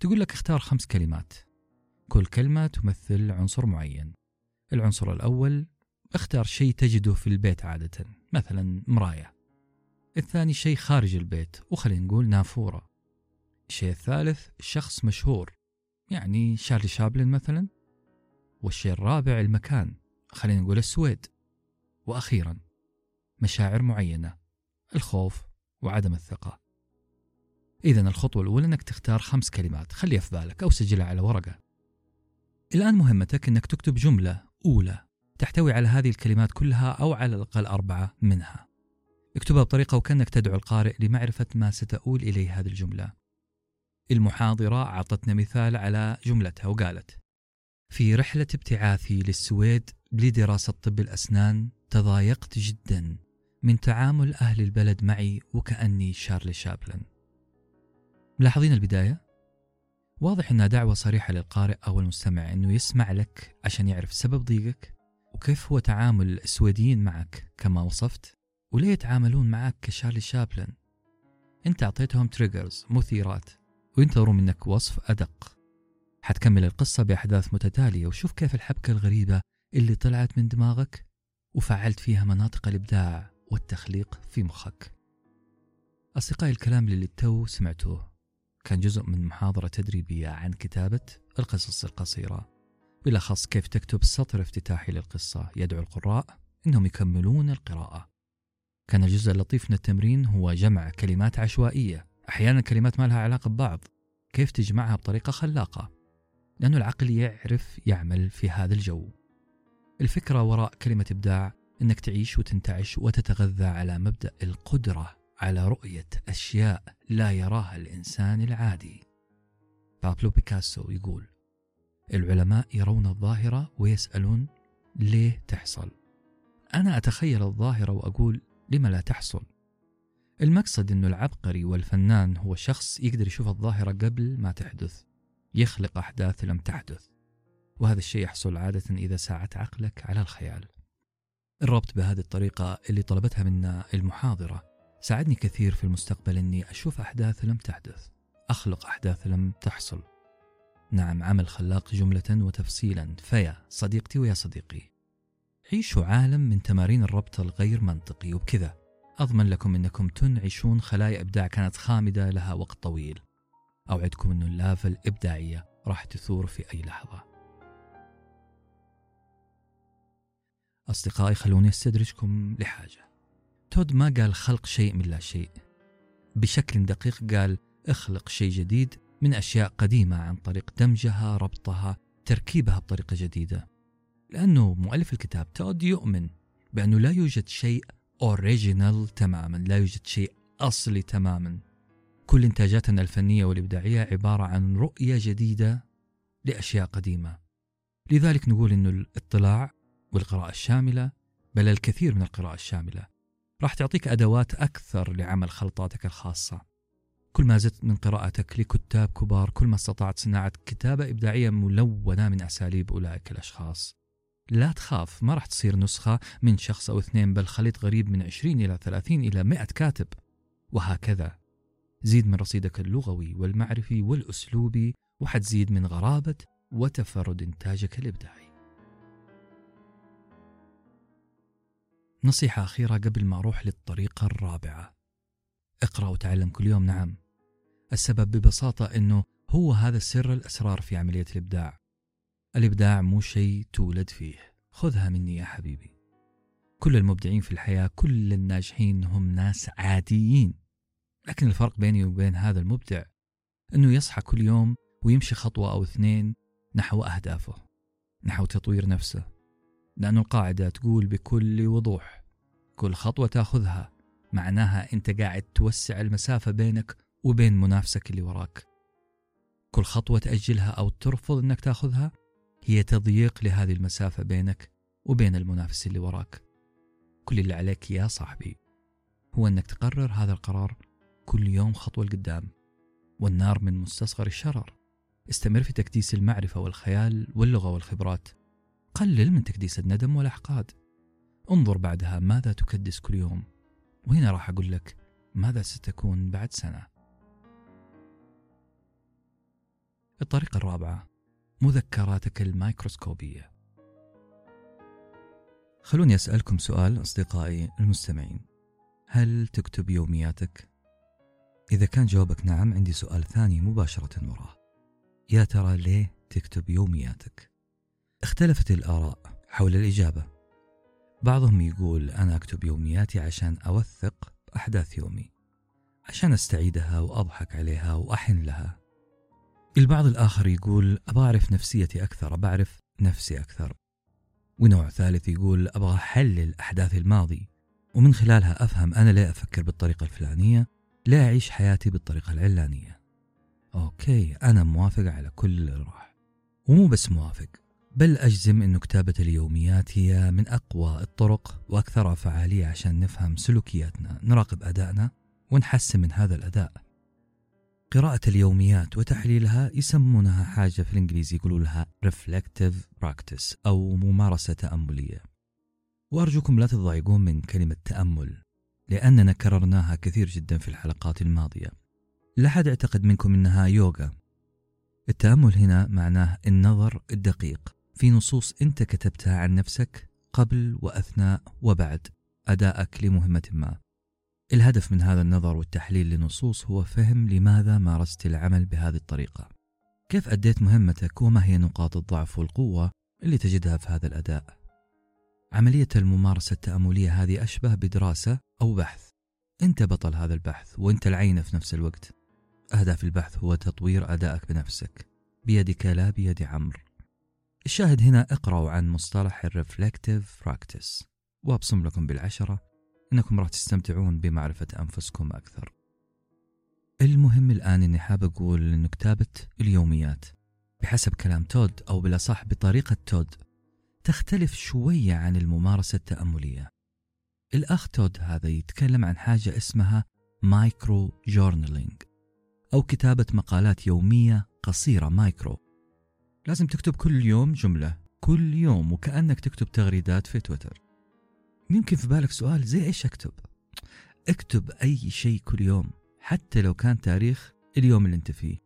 تقول لك اختار خمس كلمات. كل كلمة تمثل عنصر معين. العنصر الأول اختار شيء تجده في البيت عادة مثلا مراية. الثاني شيء خارج البيت وخلينا نقول نافورة. الشيء الثالث شخص مشهور يعني شارلي شابلن مثلا. والشيء الرابع المكان خلينا نقول السويد. وأخيرا مشاعر معينة الخوف وعدم الثقة. إذا الخطوة الأولى أنك تختار خمس كلمات خليها في بالك أو سجلها على ورقة. الآن مهمتك أنك تكتب جملة أولى. تحتوي على هذه الكلمات كلها أو على الأقل أربعة منها. اكتبها بطريقة وكأنك تدعو القارئ لمعرفة ما ستؤول إليه هذه الجملة. المحاضرة أعطتنا مثال على جملتها وقالت في رحلة ابتعاثي للسويد لدراسة طب الأسنان تضايقت جدا من تعامل أهل البلد معي وكأني شارلي شابلن. ملاحظين البداية؟ واضح أنها دعوة صريحة للقارئ أو المستمع أنه يسمع لك عشان يعرف سبب ضيقك؟ وكيف هو تعامل السويديين معك كما وصفت؟ وليه يتعاملون معك كشارلي شابلن؟ انت اعطيتهم تريجرز مثيرات وينتظروا منك وصف أدق. حتكمل القصة بأحداث متتالية وشوف كيف الحبكة الغريبة اللي طلعت من دماغك وفعلت فيها مناطق الإبداع والتخليق في مخك. أصدقائي الكلام اللي تو سمعتوه كان جزء من محاضرة تدريبية عن كتابة القصص القصيرة. بالأخص كيف تكتب سطر افتتاحي للقصة. يدعو القراء أنهم يكملون القراءة. كان الجزء اللطيف من التمرين هو جمع كلمات عشوائية. أحيانا كلمات ما لها علاقة ببعض. كيف تجمعها بطريقة خلاقة؟ لأن العقل يعرف يعمل في هذا الجو. الفكرة وراء كلمة إبداع أنك تعيش وتنتعش وتتغذى على مبدأ القدرة على رؤية أشياء لا يراها الإنسان العادي. بابلو بيكاسو يقول العلماء يرون الظاهرة ويسألون ليه تحصل. أنا أتخيل الظاهرة وأقول لما لا تحصل. المقصد أنه العبقري والفنان هو شخص يقدر يشوف الظاهرة قبل ما تحدث يخلق أحداث لم تحدث وهذا الشيء يحصل عادة إذا ساعدت عقلك على الخيال. الربط بهذه الطريقة اللي طلبتها منا المحاضرة. ساعدني كثير في المستقبل أني أشوف أحداث لم تحدث أخلق أحداث لم تحصل. نعم عمل خلاق جملة وتفصيلا. فيا صديقتي ويا صديقي عيشوا عالم من تمارين الربط الغير منطقي وبكذا. أضمن لكم أنكم تنعشون خلايا إبداع كانت خامدة لها وقت طويل. أوعدكم أن اللافة الإبداعية راح تثور في أي لحظة. أصدقائي خلوني أستدرجكم لحاجة. تود ما قال خلق شيء من لا شيء. بشكل دقيق قال اخلق شيء جديد من أشياء قديمة عن طريق دمجها ربطها تركيبها بطريقة جديدة. لأنه مؤلف الكتاب تود يؤمن بأنه لا يوجد شيء أوريجينال تماما لا يوجد شيء أصلي تماما. كل إنتاجاتنا الفنية والإبداعية عبارة عن رؤية جديدة لأشياء قديمة. لذلك نقول أن الاطلاع والقراءة الشاملة بل الكثير من القراءة الشاملة راح تعطيك أدوات أكثر لعمل خلطاتك الخاصة. كل ما زدت من قراءتك لكتاب كبار كل ما استطعت صناعة كتابة إبداعية ملونة من أساليب أولئك الأشخاص. لا تخاف ما راح تصير نسخة من شخص أو اثنين بل خليط غريب من 20 إلى 30 إلى 100 كاتب. وهكذا. زيد من رصيدك اللغوي والمعرفي والأسلوبي وحتزيد من غرابة وتفرد إنتاجك الإبداعي. نصيحة أخيرة قبل ما أروح للطريقة الرابعة. اقرأ وتعلم كل يوم. نعم. السبب ببساطة أنه هو هذا سر الأسرار في عملية الإبداع. الإبداع مو شيء تولد فيه. خذها مني يا حبيبي. كل المبدعين في الحياة كل الناجحين هم ناس عاديين. لكن الفرق بيني وبين هذا المبدع أنه يصحى كل يوم ويمشي خطوة أو اثنين نحو أهدافه نحو تطوير نفسه. لأن القاعدة تقول بكل وضوح كل خطوة تأخذها معناها أنت قاعد توسع المسافة بينك وبين منافسك اللي وراك. كل خطوة تأجلها أو ترفض أنك تاخذها هي تضييق لهذه المسافة بينك وبين المنافس اللي وراك. كل اللي عليك يا صاحبي هو أنك تقرر هذا القرار كل يوم خطوة لقدام والنار من مستصغر الشرر. استمر في تكديس المعرفة والخيال واللغة والخبرات. قلل من تكديس الندم والأحقاد. انظر بعدها ماذا تكدس كل يوم وهنا راح أقول لك ماذا ستكون بعد سنة. الطريقة الرابعة مذكراتك الميكروسكوبية. خلوني أسألكم سؤال أصدقائي المستمعين. هل تكتب يومياتك؟ إذا كان جوابك نعم عندي سؤال ثاني مباشرة وراه. يا ترى ليه تكتب يومياتك؟ اختلفت الآراء حول الإجابة. بعضهم يقول أنا أكتب يومياتي عشان أوثق أحداث يومي عشان أستعيدها وأضحك عليها وأحن لها. البعض الآخر يقول أبغى أعرف نفسيتي أكثر أبغى أعرف نفسي أكثر. ونوع ثالث يقول أبغى أحلل أحداث الماضي ومن خلالها أفهم أنا ليه أفكر بالطريقة الفلانية ليه أعيش حياتي بالطريقة العلانية. أوكي أنا موافق على كل اللي راح. ومو بس موافق بل أجزم أن كتابة اليوميات هي من أقوى الطرق وأكثرها فعالية عشان نفهم سلوكياتنا نراقب أدائنا ونحسن من هذا الأداء. قراءة اليوميات وتحليلها يسمونها حاجة في الإنجليزي يقولوا لها reflective practice أو ممارسة تأملية. وأرجوكم لا تضايقون من كلمة تأمل لأننا كررناها كثير جدا في الحلقات الماضية. لا حد اعتقد منكم أنها يوغا. التأمل هنا معناه النظر الدقيق في نصوص أنت كتبتها عن نفسك قبل وأثناء وبعد أدائك لمهمة ما. الهدف من هذا النظر والتحليل لنصوص هو فهم لماذا مارست العمل بهذه الطريقة. كيف أديت مهمتك وما هي نقاط الضعف والقوة اللي تجدها في هذا الأداء؟ عملية الممارسة التأملية هذه أشبه بدراسة أو بحث. أنت بطل هذا البحث وأنت العينة في نفس الوقت. أهداف البحث هو تطوير أدائك بنفسك. بيدك لا بيد عمرو. الشاهد هنا اقرأوا عن مصطلح ال reflective practice وأبصم لكم بالعشرة. أنكم راح تستمتعون بمعرفة أنفسكم أكثر. المهم الآن أني حاب أقول أن كتابة اليوميات بحسب كلام تود أو بالأصح بطريقة تود تختلف شوية عن الممارسة التأملية. الأخ تود هذا يتكلم عن حاجة اسمها micro journaling أو كتابة مقالات يومية قصيرة مايكرو. لازم تكتب كل يوم جملة كل يوم وكأنك تكتب تغريدات في تويتر. يمكن في بالك سؤال زي إيش أكتب؟ اكتب أي شيء كل يوم حتى لو كان تاريخ اليوم اللي أنت فيه.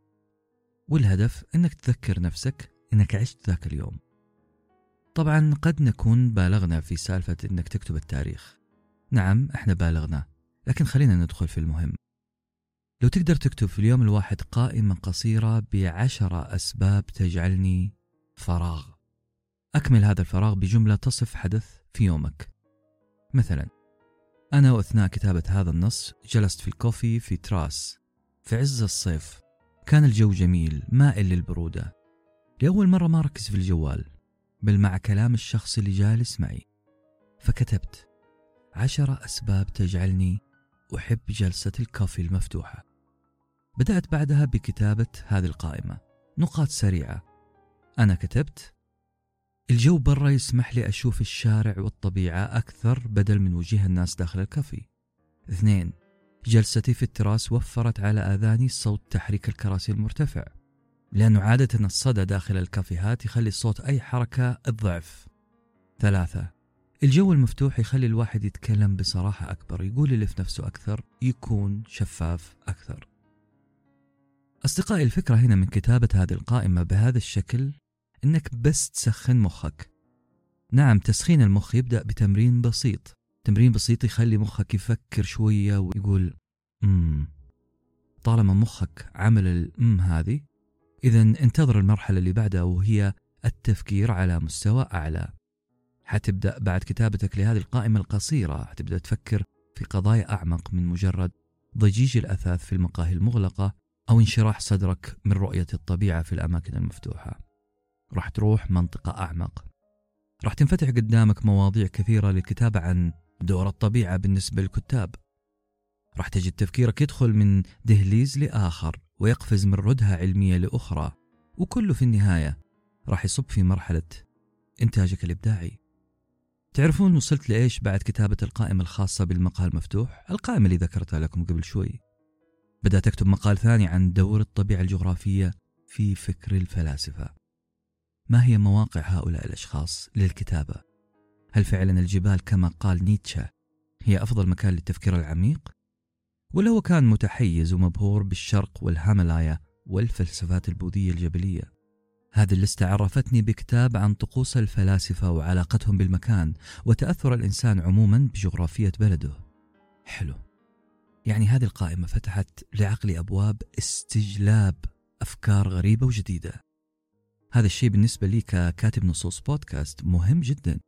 والهدف إنك تذكر نفسك إنك عشت ذاك اليوم. طبعا قد نكون بالغنا في سالفة إنك تكتب التاريخ. نعم إحنا بالغنا لكن خلينا ندخل في المهم. لو تقدر تكتب في اليوم الواحد قائمة قصيرة بعشرة أسباب تجعلني فراغ. أكمل هذا الفراغ بجملة تصف حدث في يومك. مثلا أنا وأثناء كتابة هذا النص جلست في الكوفي في تراس في عز الصيف. كان الجو جميل مائل للبرودة. لأول مرة ما ركز في الجوال بل مع كلام الشخص اللي جالس معي. فكتبت عشرة أسباب تجعلني أحب جلسة الكوفي المفتوحة. بدأت بعدها بكتابة هذه القائمة نقاط سريعة. أنا كتبت الجو برا يسمح لي أشوف الشارع والطبيعة أكثر بدل من وجيه الناس داخل الكافي. اثنين جلستي في التراس وفرت على آذاني صوت تحريك الكراسي المرتفع. لأنه عادة الصدى داخل الكافيهات يخلي صوت أي حركة الضعف. ثلاثة الجو المفتوح يخلي الواحد يتكلم بصراحة أكبر يقول اللي في نفسه أكثر يكون شفاف أكثر. أصدقائي الفكرة هنا من كتابة هذه القائمة بهذا الشكل إنك بس تسخن مخك. نعم تسخين المخ يبدأ بتمرين بسيط. تمرين بسيط يخلي مخك يفكر شوية ويقول أمم طالما مخك عمل الام هذه إذا انتظر المرحلة اللي بعدها وهي التفكير على مستوى أعلى. حتبدأ بعد كتابتك لهذه القائمة القصيرة حتبدأ تفكر في قضايا أعمق من مجرد ضجيج الأثاث في المقاهي المغلقة أو انشراح صدرك من رؤية الطبيعة في الأماكن المفتوحة. راح تروح منطقة أعمق. راح تنفتح قدامك مواضيع كثيرة للكتابة عن دور الطبيعة بالنسبة للكتاب. راح تجد تفكيرك يدخل من دهليز لآخر ويقفز من ردهة علمية لأخرى وكله في النهاية راح يصب في مرحلة إنتاجك الإبداعي. تعرفون وصلت لإيش بعد كتابة القائمة الخاصة بالمقال المفتوح؟ القائمة اللي ذكرتها لكم قبل شوي. بدأت أكتب مقال ثاني عن دور الطبيعة الجغرافية في فكر الفلاسفة. ما هي مواقع هؤلاء الأشخاص للكتابة؟ هل فعلا الجبال كما قال نيتشه هي أفضل مكان للتفكير العميق؟ ولا هو كان متحيز ومبهور بالشرق والهيمالايا والفلسفات البوذية الجبلية؟ هذه اللستة عرفتني بكتاب عن طقوس الفلاسفة وعلاقتهم بالمكان وتأثر الإنسان عموما بجغرافية بلده حلو يعني هذه القائمة فتحت لعقلي أبواب استجلاب أفكار غريبة وجديدة هذا الشيء بالنسبة لي ككاتب نصوص بودكاست مهم جدا.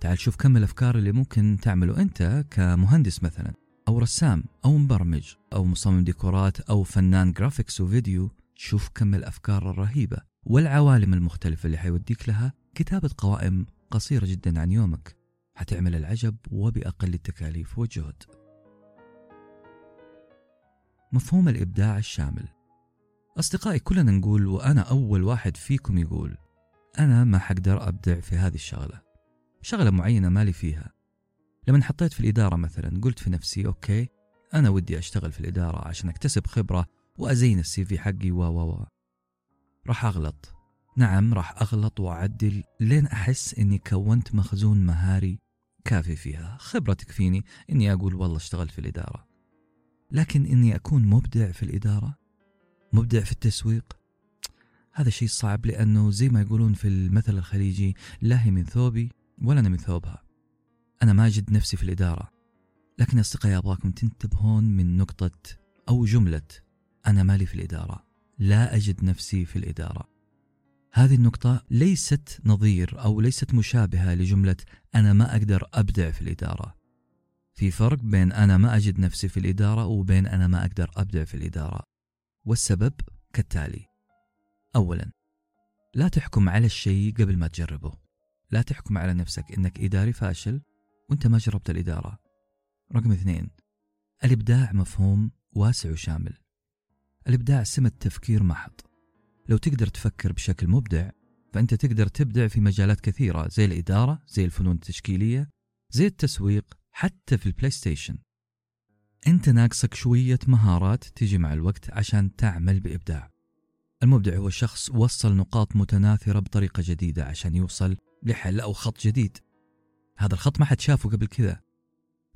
تعال شوف كم الأفكار اللي ممكن تعمله أنت كمهندس مثلا أو رسام أو مبرمج أو مصمم ديكورات أو فنان جرافيكس وفيديو شوف كم الأفكار الرهيبة والعوالم المختلفة اللي حيوديك لها كتابة قوائم قصيرة جدا عن يومك. حتعمل العجب وبأقل التكاليف والجهد. مفهوم الإبداع الشامل. أصدقائي كلنا نقول وأنا أول واحد فيكم يقول أنا ما حقدر أبدع في هذه الشغلة شغلة معينة مالي فيها. لما حطيت في الإدارة مثلا قلت في نفسي okay أنا ودي أشتغل في الإدارة عشان أكتسب خبرة وأزين ال CV حقي. و و و. راح أغلط. نعم راح أغلط وأعدل لين أحس إني كونت مخزون مهاري كافي فيها. خبرة تكفيني إني أقول والله اشتغلت في الإدارة. لكن إني أكون مبدع في الإدارة مبدع في التسويق. هذا شيء صعب لأنه زي ما يقولون في المثل الخليجي لا هي من ثوبي ولا أنا من ثوبها. أنا ما أجد نفسي في الإدارة. لكن أصدقائي أبغاكم تنتبهون من نقطة أو جملة. أنا مالي في الإدارة. لا أجد نفسي في الإدارة. هذه النقطة ليست نظير أو ليست مشابهة لجملة أنا ما أقدر أبدع في الإدارة. في فرق بين أنا ما أجد نفسي في الإدارة وبين أنا ما أقدر أبدع في الإدارة. والسبب كالتالي. أولا لا تحكم على الشيء قبل ما تجربه. لا تحكم على نفسك إنك إداري فاشل وإنت ما جربت الإدارة. رقم اثنين الإبداع مفهوم واسع وشامل. الإبداع سمة تفكير محض. لو تقدر تفكر بشكل مبدع فأنت تقدر تبدع في مجالات كثيرة زي الإدارة زي الفنون التشكيلية زي التسويق حتى في البلاي ستيشن. أنت ناقصك شوية مهارات تجي مع الوقت عشان تعمل بإبداع. المبدع هو شخص وصل نقاط متناثرة بطريقة جديدة عشان يوصل لحل أو خط جديد. هذا الخط ما حد شافه قبل كذا.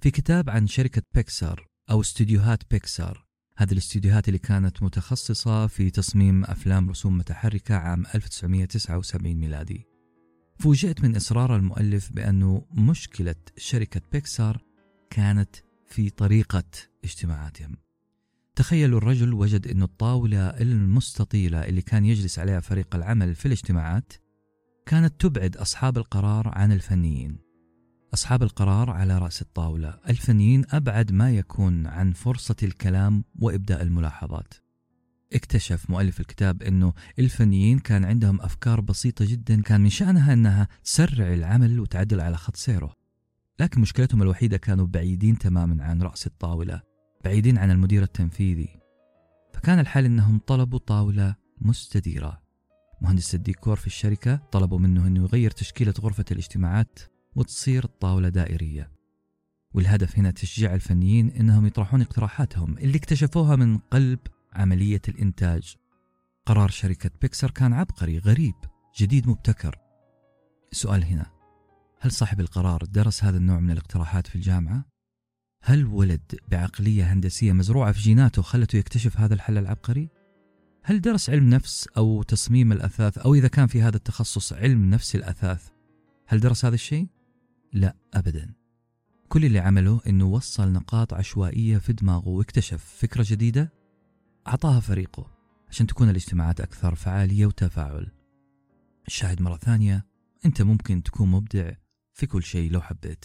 في كتاب عن شركة بيكسار أو استديوهات بيكسار. هذه الاستديوهات اللي كانت متخصصة في تصميم أفلام رسوم متحركة عام 1979 ميلادي. فوجئت من إصرار المؤلف بأنه مشكلة شركة بيكسار كانت في طريقة اجتماعاتهم. تخيلوا الرجل وجد أن الطاولة المستطيلة اللي كان يجلس عليها فريق العمل في الاجتماعات كانت تبعد أصحاب القرار عن الفنيين. أصحاب القرار على رأس الطاولة. الفنيين أبعد ما يكون عن فرصة الكلام وإبداء الملاحظات. اكتشف مؤلف الكتاب أنه الفنيين كان عندهم أفكار بسيطة جدا كان من شأنها أنها تسرع العمل وتعدل على خط سيره. لكن مشكلتهم الوحيدة كانوا بعيدين تماما عن رأس الطاولة بعيدين عن المدير التنفيذي. فكان الحال أنهم طلبوا طاولة مستديرة. مهندس الديكور في الشركة طلبوا منه أنه يغير تشكيلة غرفة الاجتماعات وتصير الطاولة دائرية. والهدف هنا تشجيع الفنيين أنهم يطرحون اقتراحاتهم اللي اكتشفوها من قلب عملية الإنتاج. قرار شركة بيكسر كان عبقري غريب جديد مبتكر. السؤال هنا هل صاحب القرار درس هذا النوع من الاقتراحات في الجامعة؟ هل ولد بعقلية هندسية مزروعة في جيناته خلته يكتشف هذا الحل العبقري؟ هل درس علم نفس أو تصميم الأثاث أو إذا كان في هذا التخصص علم نفس الأثاث هل درس هذا الشيء؟ لا أبدا كل اللي عمله أنه وصل نقاط عشوائية في دماغه واكتشف فكرة جديدة أعطاها فريقه عشان تكون الاجتماعات أكثر فعالية وتفاعل الشاهد مرة ثانية أنت ممكن تكون مبدع في كل شيء لو حبيت.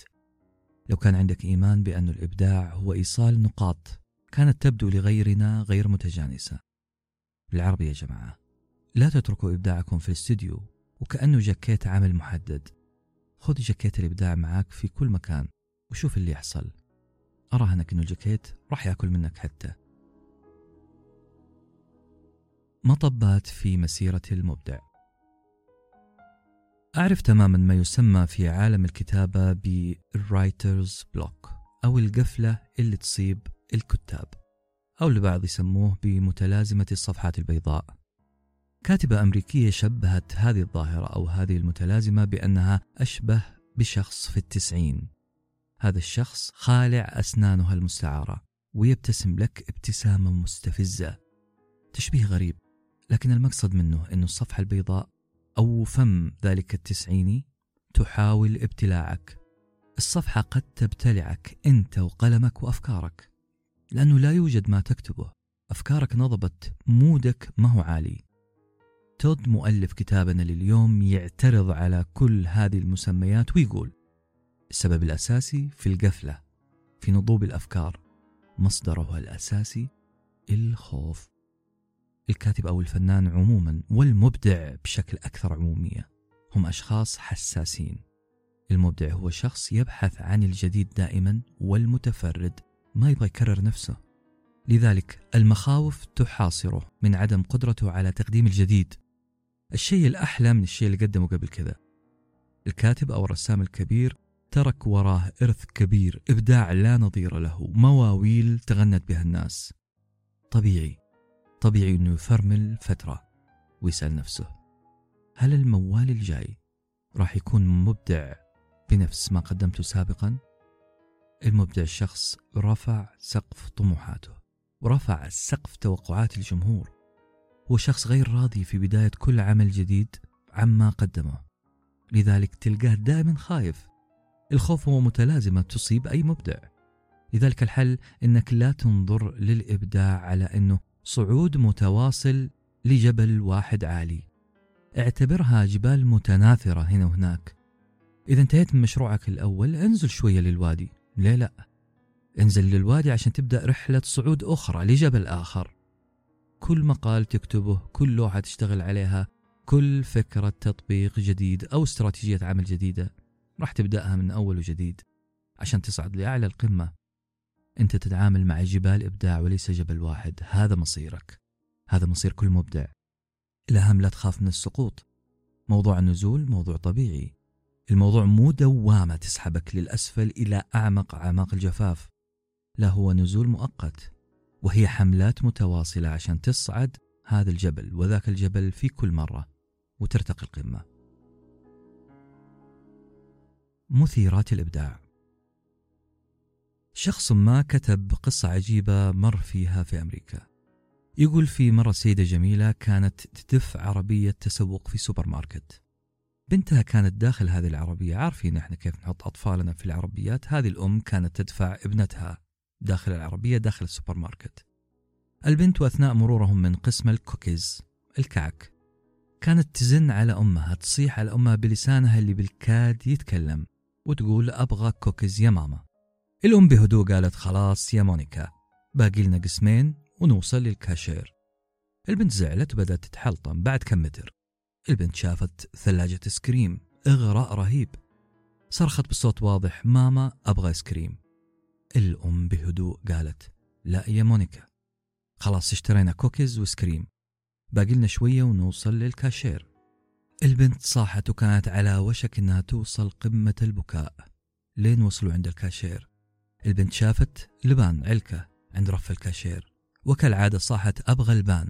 لو كان عندك إيمان بأن الإبداع هو إيصال نقاط كانت تبدو لغيرنا غير متجانسة. بالعربي يا جماعة لا تتركوا إبداعكم في الاستديو وكأنه جاكيت عمل محدد. خذ جاكيت الإبداع معك في كل مكان وشوف اللي يحصل. أراهنك أنه الجاكيت راح يأكل منك حتى. مطبات في مسيرة المبدع. أعرف تماما ما يسمى في عالم الكتابة بال writer's block أو القفلة اللي تصيب الكتاب أو البعض يسموه بمتلازمة الصفحات البيضاء. كاتبة أمريكية شبهت هذه الظاهرة أو هذه المتلازمة بأنها أشبه بشخص في التسعين. هذا الشخص خالع أسنانها المستعارة ويبتسم لك ابتسامة مستفزة. تشبيه غريب لكن المقصد منه أن الصفحة البيضاء أو فم ذلك التسعيني تحاول ابتلاعك. الصفحة قد تبتلعك أنت وقلمك وأفكارك لأنه لا يوجد ما تكتبه. أفكارك نضبت مودك ما هو عالي. تود مؤلف كتابنا لليوم يعترض على كل هذه المسميات ويقول السبب الأساسي في القفلة في نضوب الأفكار مصدره الأساسي الخوف. الكاتب أو الفنان عموما والمبدع بشكل أكثر عمومية هم أشخاص حساسين. المبدع هو شخص يبحث عن الجديد دائما والمتفرد ما يبغى يكرر نفسه. لذلك المخاوف تحاصره من عدم قدرته على تقديم الجديد. الشيء الأحلى من الشيء اللي قدمه قبل كذا. الكاتب أو الرسام الكبير ترك وراه إرث كبير إبداع لا نظير له مواويل تغنت بها الناس. طبيعي طبيعي أنه يفرمل فترة ويسأل نفسه هل الموال الجاي راح يكون مبدع بنفس ما قدمته سابقا؟ المبدع شخص رفع سقف طموحاته ورفع سقف توقعات الجمهور. هو شخص غير راضي في بداية كل عمل جديد عما قدمه لذلك تلقاه دائما خايف. الخوف هو متلازمة تصيب أي مبدع. لذلك الحل إنك لا تنظر للإبداع على أنه صعود متواصل لجبل واحد عالي. اعتبرها جبال متناثرة هنا وهناك. إذا انتهيت من مشروعك الأول انزل شوية للوادي. ليه لا؟ انزل للوادي عشان تبدأ رحلة صعود أخرى لجبل آخر. كل مقال تكتبه كل لوحة تشتغل عليها كل فكرة تطبيق جديد أو استراتيجية عمل جديدة راح تبدأها من أول وجديد عشان تصعد لأعلى القمة. أنت تتعامل مع جبال إبداع وليس جبل واحد. هذا مصيرك. هذا مصير كل مبدع. الأهم لا تخاف من السقوط. موضوع النزول موضوع طبيعي. الموضوع مو دوامة تسحبك للأسفل إلى أعمق أعماق الجفاف. لا هو نزول مؤقت وهي حملات متواصلة عشان تصعد هذا الجبل وذاك الجبل في كل مرة وترتقي القمة. مثيرات الإبداع. شخص ما كتب قصة عجيبة مر فيها في أمريكا. يقول في مرة سيدة جميلة كانت تدف عربية تسوق في سوبر ماركت بنتها كانت داخل هذه العربية. عارفين إحنا كيف نحط أطفالنا في العربيات؟ هذه الأم كانت تدفع ابنتها داخل العربية داخل السوبر ماركت البنت وأثناء مرورهم من قسم الكوكيز الكعك كانت تزن على أمها تصيح على أمها بلسانها اللي بالكاد يتكلم وتقول أبغى كوكيز يا ماما. الأم بهدوء قالت خلاص يا مونيكا باقي لنا قسمين ونوصل للكاشير. البنت زعلت وبدأت تتحلطم بعد كم متر. البنت شافت ثلاجة آيسكريم إغراء رهيب. صرخت بصوت واضح ماما أبغى آيسكريم الأم بهدوء قالت لا يا مونيكا. خلاص اشترينا كوكيز وسكريم. باقي لنا شوية ونوصل للكاشير. البنت صاحت وكانت على وشك إنها توصل قمة البكاء. لين وصلوا عند الكاشير. البنت شافت لبان علكة عند رف الكاشير وكالعادة صاحت أبغى لبان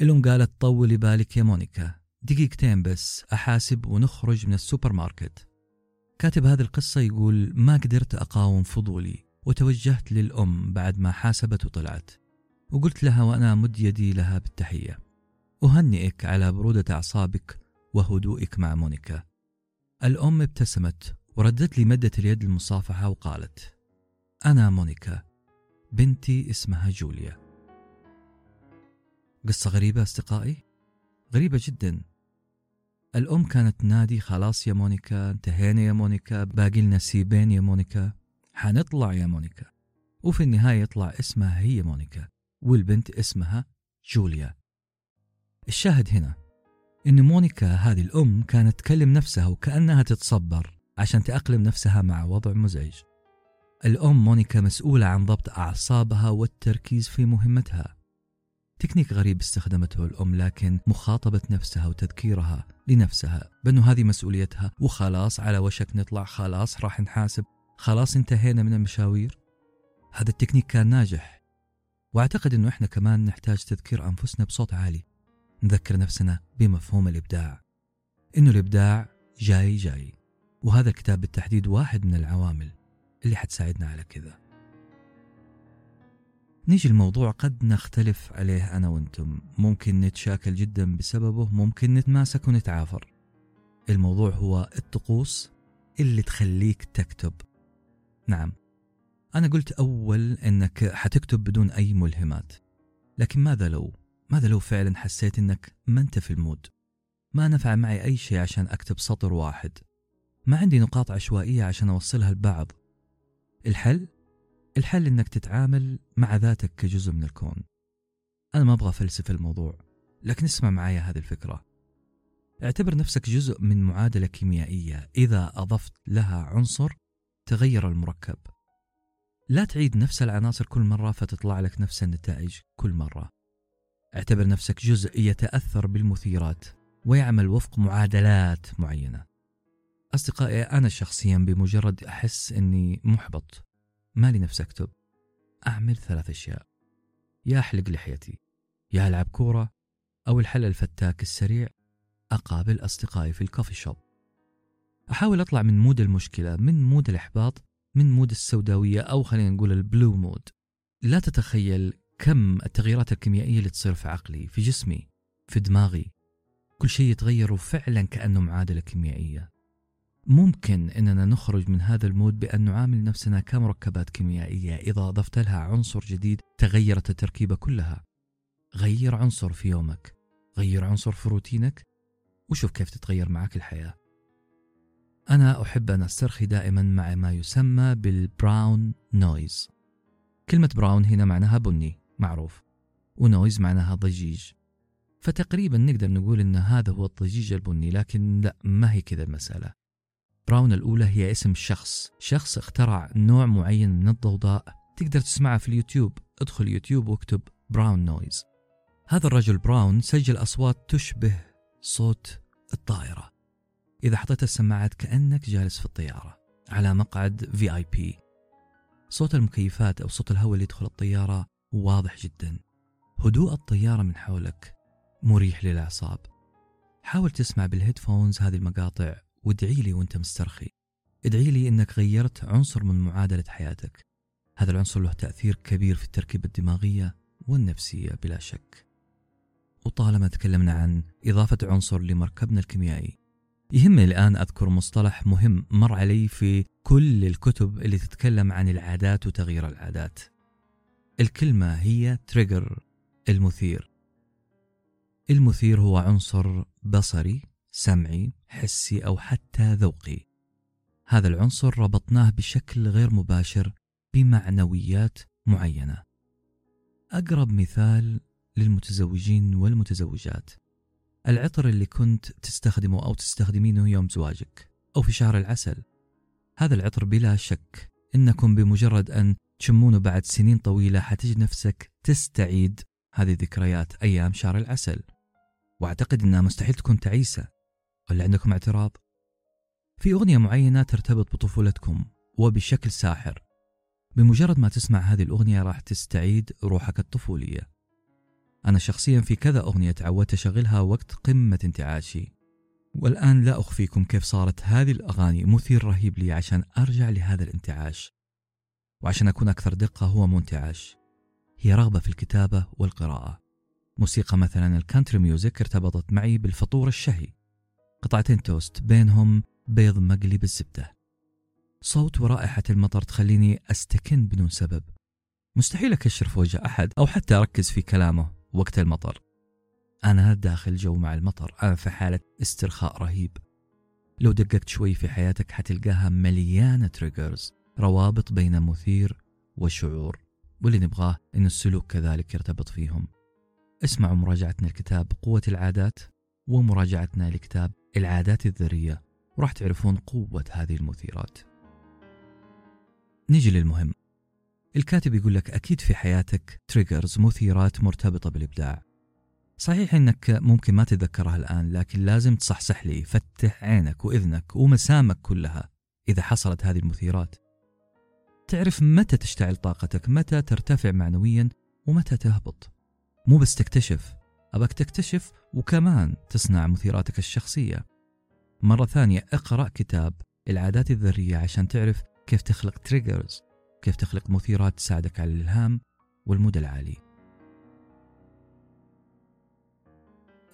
الأم قالت طولي بالك يا مونيكا دقيقتين بس أحاسب ونخرج من السوبر ماركت كاتب هذه القصة يقول ما قدرت أقاوم فضولي وتوجهت للأم بعد ما حاسبت وطلعت وقلت لها وأنا ماد يدي لها بالتحية. أهنئك على برودة أعصابك وهدوئك مع مونيكا. الأم ابتسمت وردت لي مدة اليد للمصافحة وقالت أنا مونيكا بنتي اسمها جوليا. قصة غريبة أصدقائي؟ غريبة جدا. الأم كانت تنادي خلاص يا مونيكا انتهينا يا مونيكا باقي لنا قسمين يا مونيكا حنطلع يا مونيكا. وفي النهاية يطلع اسمها هي مونيكا والبنت اسمها جوليا. الشاهد هنا إن مونيكا هذه الأم كانت تكلم نفسها وكأنها تتصبر عشان تأقلم نفسها مع وضع مزعج. الأم مونيكا مسؤولة عن ضبط أعصابها والتركيز في مهمتها. تكنيك غريب استخدمته الأم لكن مخاطبة نفسها وتذكيرها لنفسها. بأنه هذه مسؤوليتها وخلاص على وشك نطلع خلاص راح نحاسب خلاص انتهينا من المشاوير. هذا التكنيك كان ناجح. وأعتقد إنه إحنا كمان نحتاج تذكير أنفسنا بصوت عالي. نذكر نفسنا بمفهوم الإبداع. إنه الإبداع جاي جاي. وهذا الكتاب بالتحديد واحد من العوامل. اللي حتساعدنا على كذا. نيجي الموضوع قد نختلف عليه أنا وأنتم. ممكن نتشاكل جدا بسببه ممكن نتماسك ونتعافر. الموضوع هو الطقوس اللي تخليك تكتب. نعم أنا قلت أول أنك حتكتب بدون أي ملهمات. لكن ماذا لو؟ ماذا لو فعلا حسيت أنك ما أنت في المود؟ ما نفع معي أي شيء عشان أكتب سطر واحد. ما عندي نقاط عشوائية عشان أوصلها لبعض الحل؟ الحل إنك تتعامل مع ذاتك كجزء من الكون. أنا ما أبغى فلسفه الموضوع لكن اسمع معايا هذه الفكرة. اعتبر نفسك جزء من معادلة كيميائية إذا أضفت لها عنصر تغير المركب. لا تعيد نفس العناصر كل مرة فتطلع لك نفس النتائج كل مرة. اعتبر نفسك جزء يتأثر بالمثيرات ويعمل وفق معادلات معينة. أصدقائي أنا شخصيا بمجرد أحس إني محبط. مالي نفس أكتب. أعمل ثلاث أشياء. يا أحلق لحيتي. يا ألعب كورة. أو الحل الفتاك السريع. أقابل أصدقائي في ال coffee shop. أحاول أطلع من mood المشكلة من mood الإحباط من mood السوداوية أو خلينا نقول ال blue mood. لا تتخيل كم التغييرات الكيميائية اللي تصير في عقلي في جسمي في دماغي. كل شيء يتغير وفعلا كأنه معادلة كيميائية. ممكن إننا نخرج من هذا ال mood بأن نعامل نفسنا كمركبات كيميائية إذا أضفت لها عنصر جديد تغيرت التركيبة كلها. غير عنصر في يومك، غير عنصر في روتينك وشوف كيف تتغير معك الحياة. أنا أحب أن أسترخي دائما مع ما يسمى بال brown noise. كلمة brown هنا معناها بني معروف و noise معناها ضجيج. فتقريبا نقدر نقول إن هذا هو الضجيج البني لكن لا ما هي كذا المسألة. براون الأولى هي اسم شخص شخص اخترع نوع معين من الضوضاء. تقدر تسمعها في اليوتيوب. ادخل يوتيوب واكتب brown noise. هذا الرجل براون سجل أصوات تشبه صوت الطائرة. إذا حطيت السماعات كأنك جالس في الطيارة على مقعد VIP صوت المكيفات أو صوت الهواء اللي يدخل الطيارة واضح جدا. هدوء الطيارة من حولك مريح للأعصاب. حاول تسمع بال headphones هذه المقاطع. وادعي لي وانت مسترخي. ادعي لي انك غيرت عنصر من معادلة حياتك. هذا العنصر له تأثير كبير في التركيبة الدماغية والنفسية بلا شك. وطالما تكلمنا عن إضافة عنصر لمركبنا الكيميائي يهمني الآن أذكر مصطلح مهم مر علي في كل الكتب اللي تتكلم عن العادات وتغيير العادات. الكلمة هي تريجر المثير. المثير هو عنصر بصري سمعي حسي أو حتى ذوقي. هذا العنصر ربطناه بشكل غير مباشر بمعنويات معينة. أقرب مثال للمتزوجين والمتزوجات. العطر اللي كنت تستخدمه أو تستخدمينه يوم زواجك أو في شهر العسل. هذا العطر بلا شك إنكم بمجرد أن تشمونه بعد سنين طويلة حتجد نفسك تستعيد هذه ذكريات أيام شهر العسل. وأعتقد إنها مستحيل تكون تعيسة. ولا عندكم اعتراض؟ في أغنية معينة ترتبط بطفولتكم وبشكل ساحر. بمجرد ما تسمع هذه الأغنية راح تستعيد روحك الطفولية. أنا شخصيا في كذا أغنية تعودت أشغلها وقت قمة انتعاشي. والآن لا أخفيكم كيف صارت هذه الأغاني مثير رهيب لي عشان أرجع لهذا الانتعاش. وعشان أكون أكثر دقة هو انتعاش هي رغبة في الكتابة والقراءة. موسيقى مثلا ال country music ارتبطت معي بالفطور الشهي. قطعتين توست بينهم بيض مقلي بالزبدة. صوت ورائحة المطر تخليني أستكن بدون سبب. مستحيل أكشر في وجه أحد أو حتى أركز في كلامه وقت المطر. أنا داخل جو مع المطر أنا في حالة استرخاء رهيب. لو دققت شوي في حياتك حتلقاها مليانة triggers روابط بين مثير وشعور واللي نبغاه إن السلوك كذلك يرتبط فيهم. اسمعوا مراجعتنا لكتاب قوة العادات ومراجعتنا لكتاب العادات الذرية وراح تعرفون قوة هذه المثيرات. نيجي للمهم. الكاتب يقول لك أكيد في حياتك triggers مثيرات مرتبطة بالإبداع. صحيح أنك ممكن ما تتذكرها الآن لكن لازم تصحصح لي فتح عينك وإذنك ومسامك كلها إذا حصلت هذه المثيرات. تعرف متى تشتعل طاقتك متى ترتفع معنويا ومتى تهبط. مو بس تكتشف أبك تكتشف وكمان تصنع مثيراتك الشخصية. مرة ثانية اقرأ كتاب العادات الذرية عشان تعرف كيف تخلق تريجرز كيف تخلق مثيرات تساعدك على الإلهام والمدى العالي.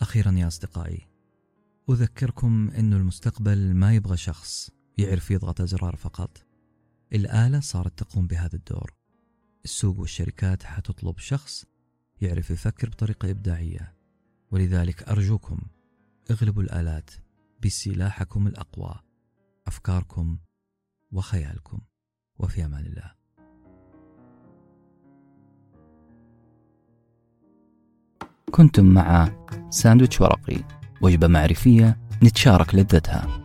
أخيرا يا أصدقائي أذكركم أن المستقبل ما يبغى شخص يعرف يضغط أزرار فقط. الآلة صارت تقوم بهذا الدور. السوق والشركات حتطلب شخص يعرف يفكر بطريقة إبداعية. ولذلك أرجوكم اغلبوا الآلات بسلاحكم الأقوى أفكاركم وخيالكم وفي أمان الله. كنتم مع ساندويتش ورقي وجبة معرفية نتشارك لذتها.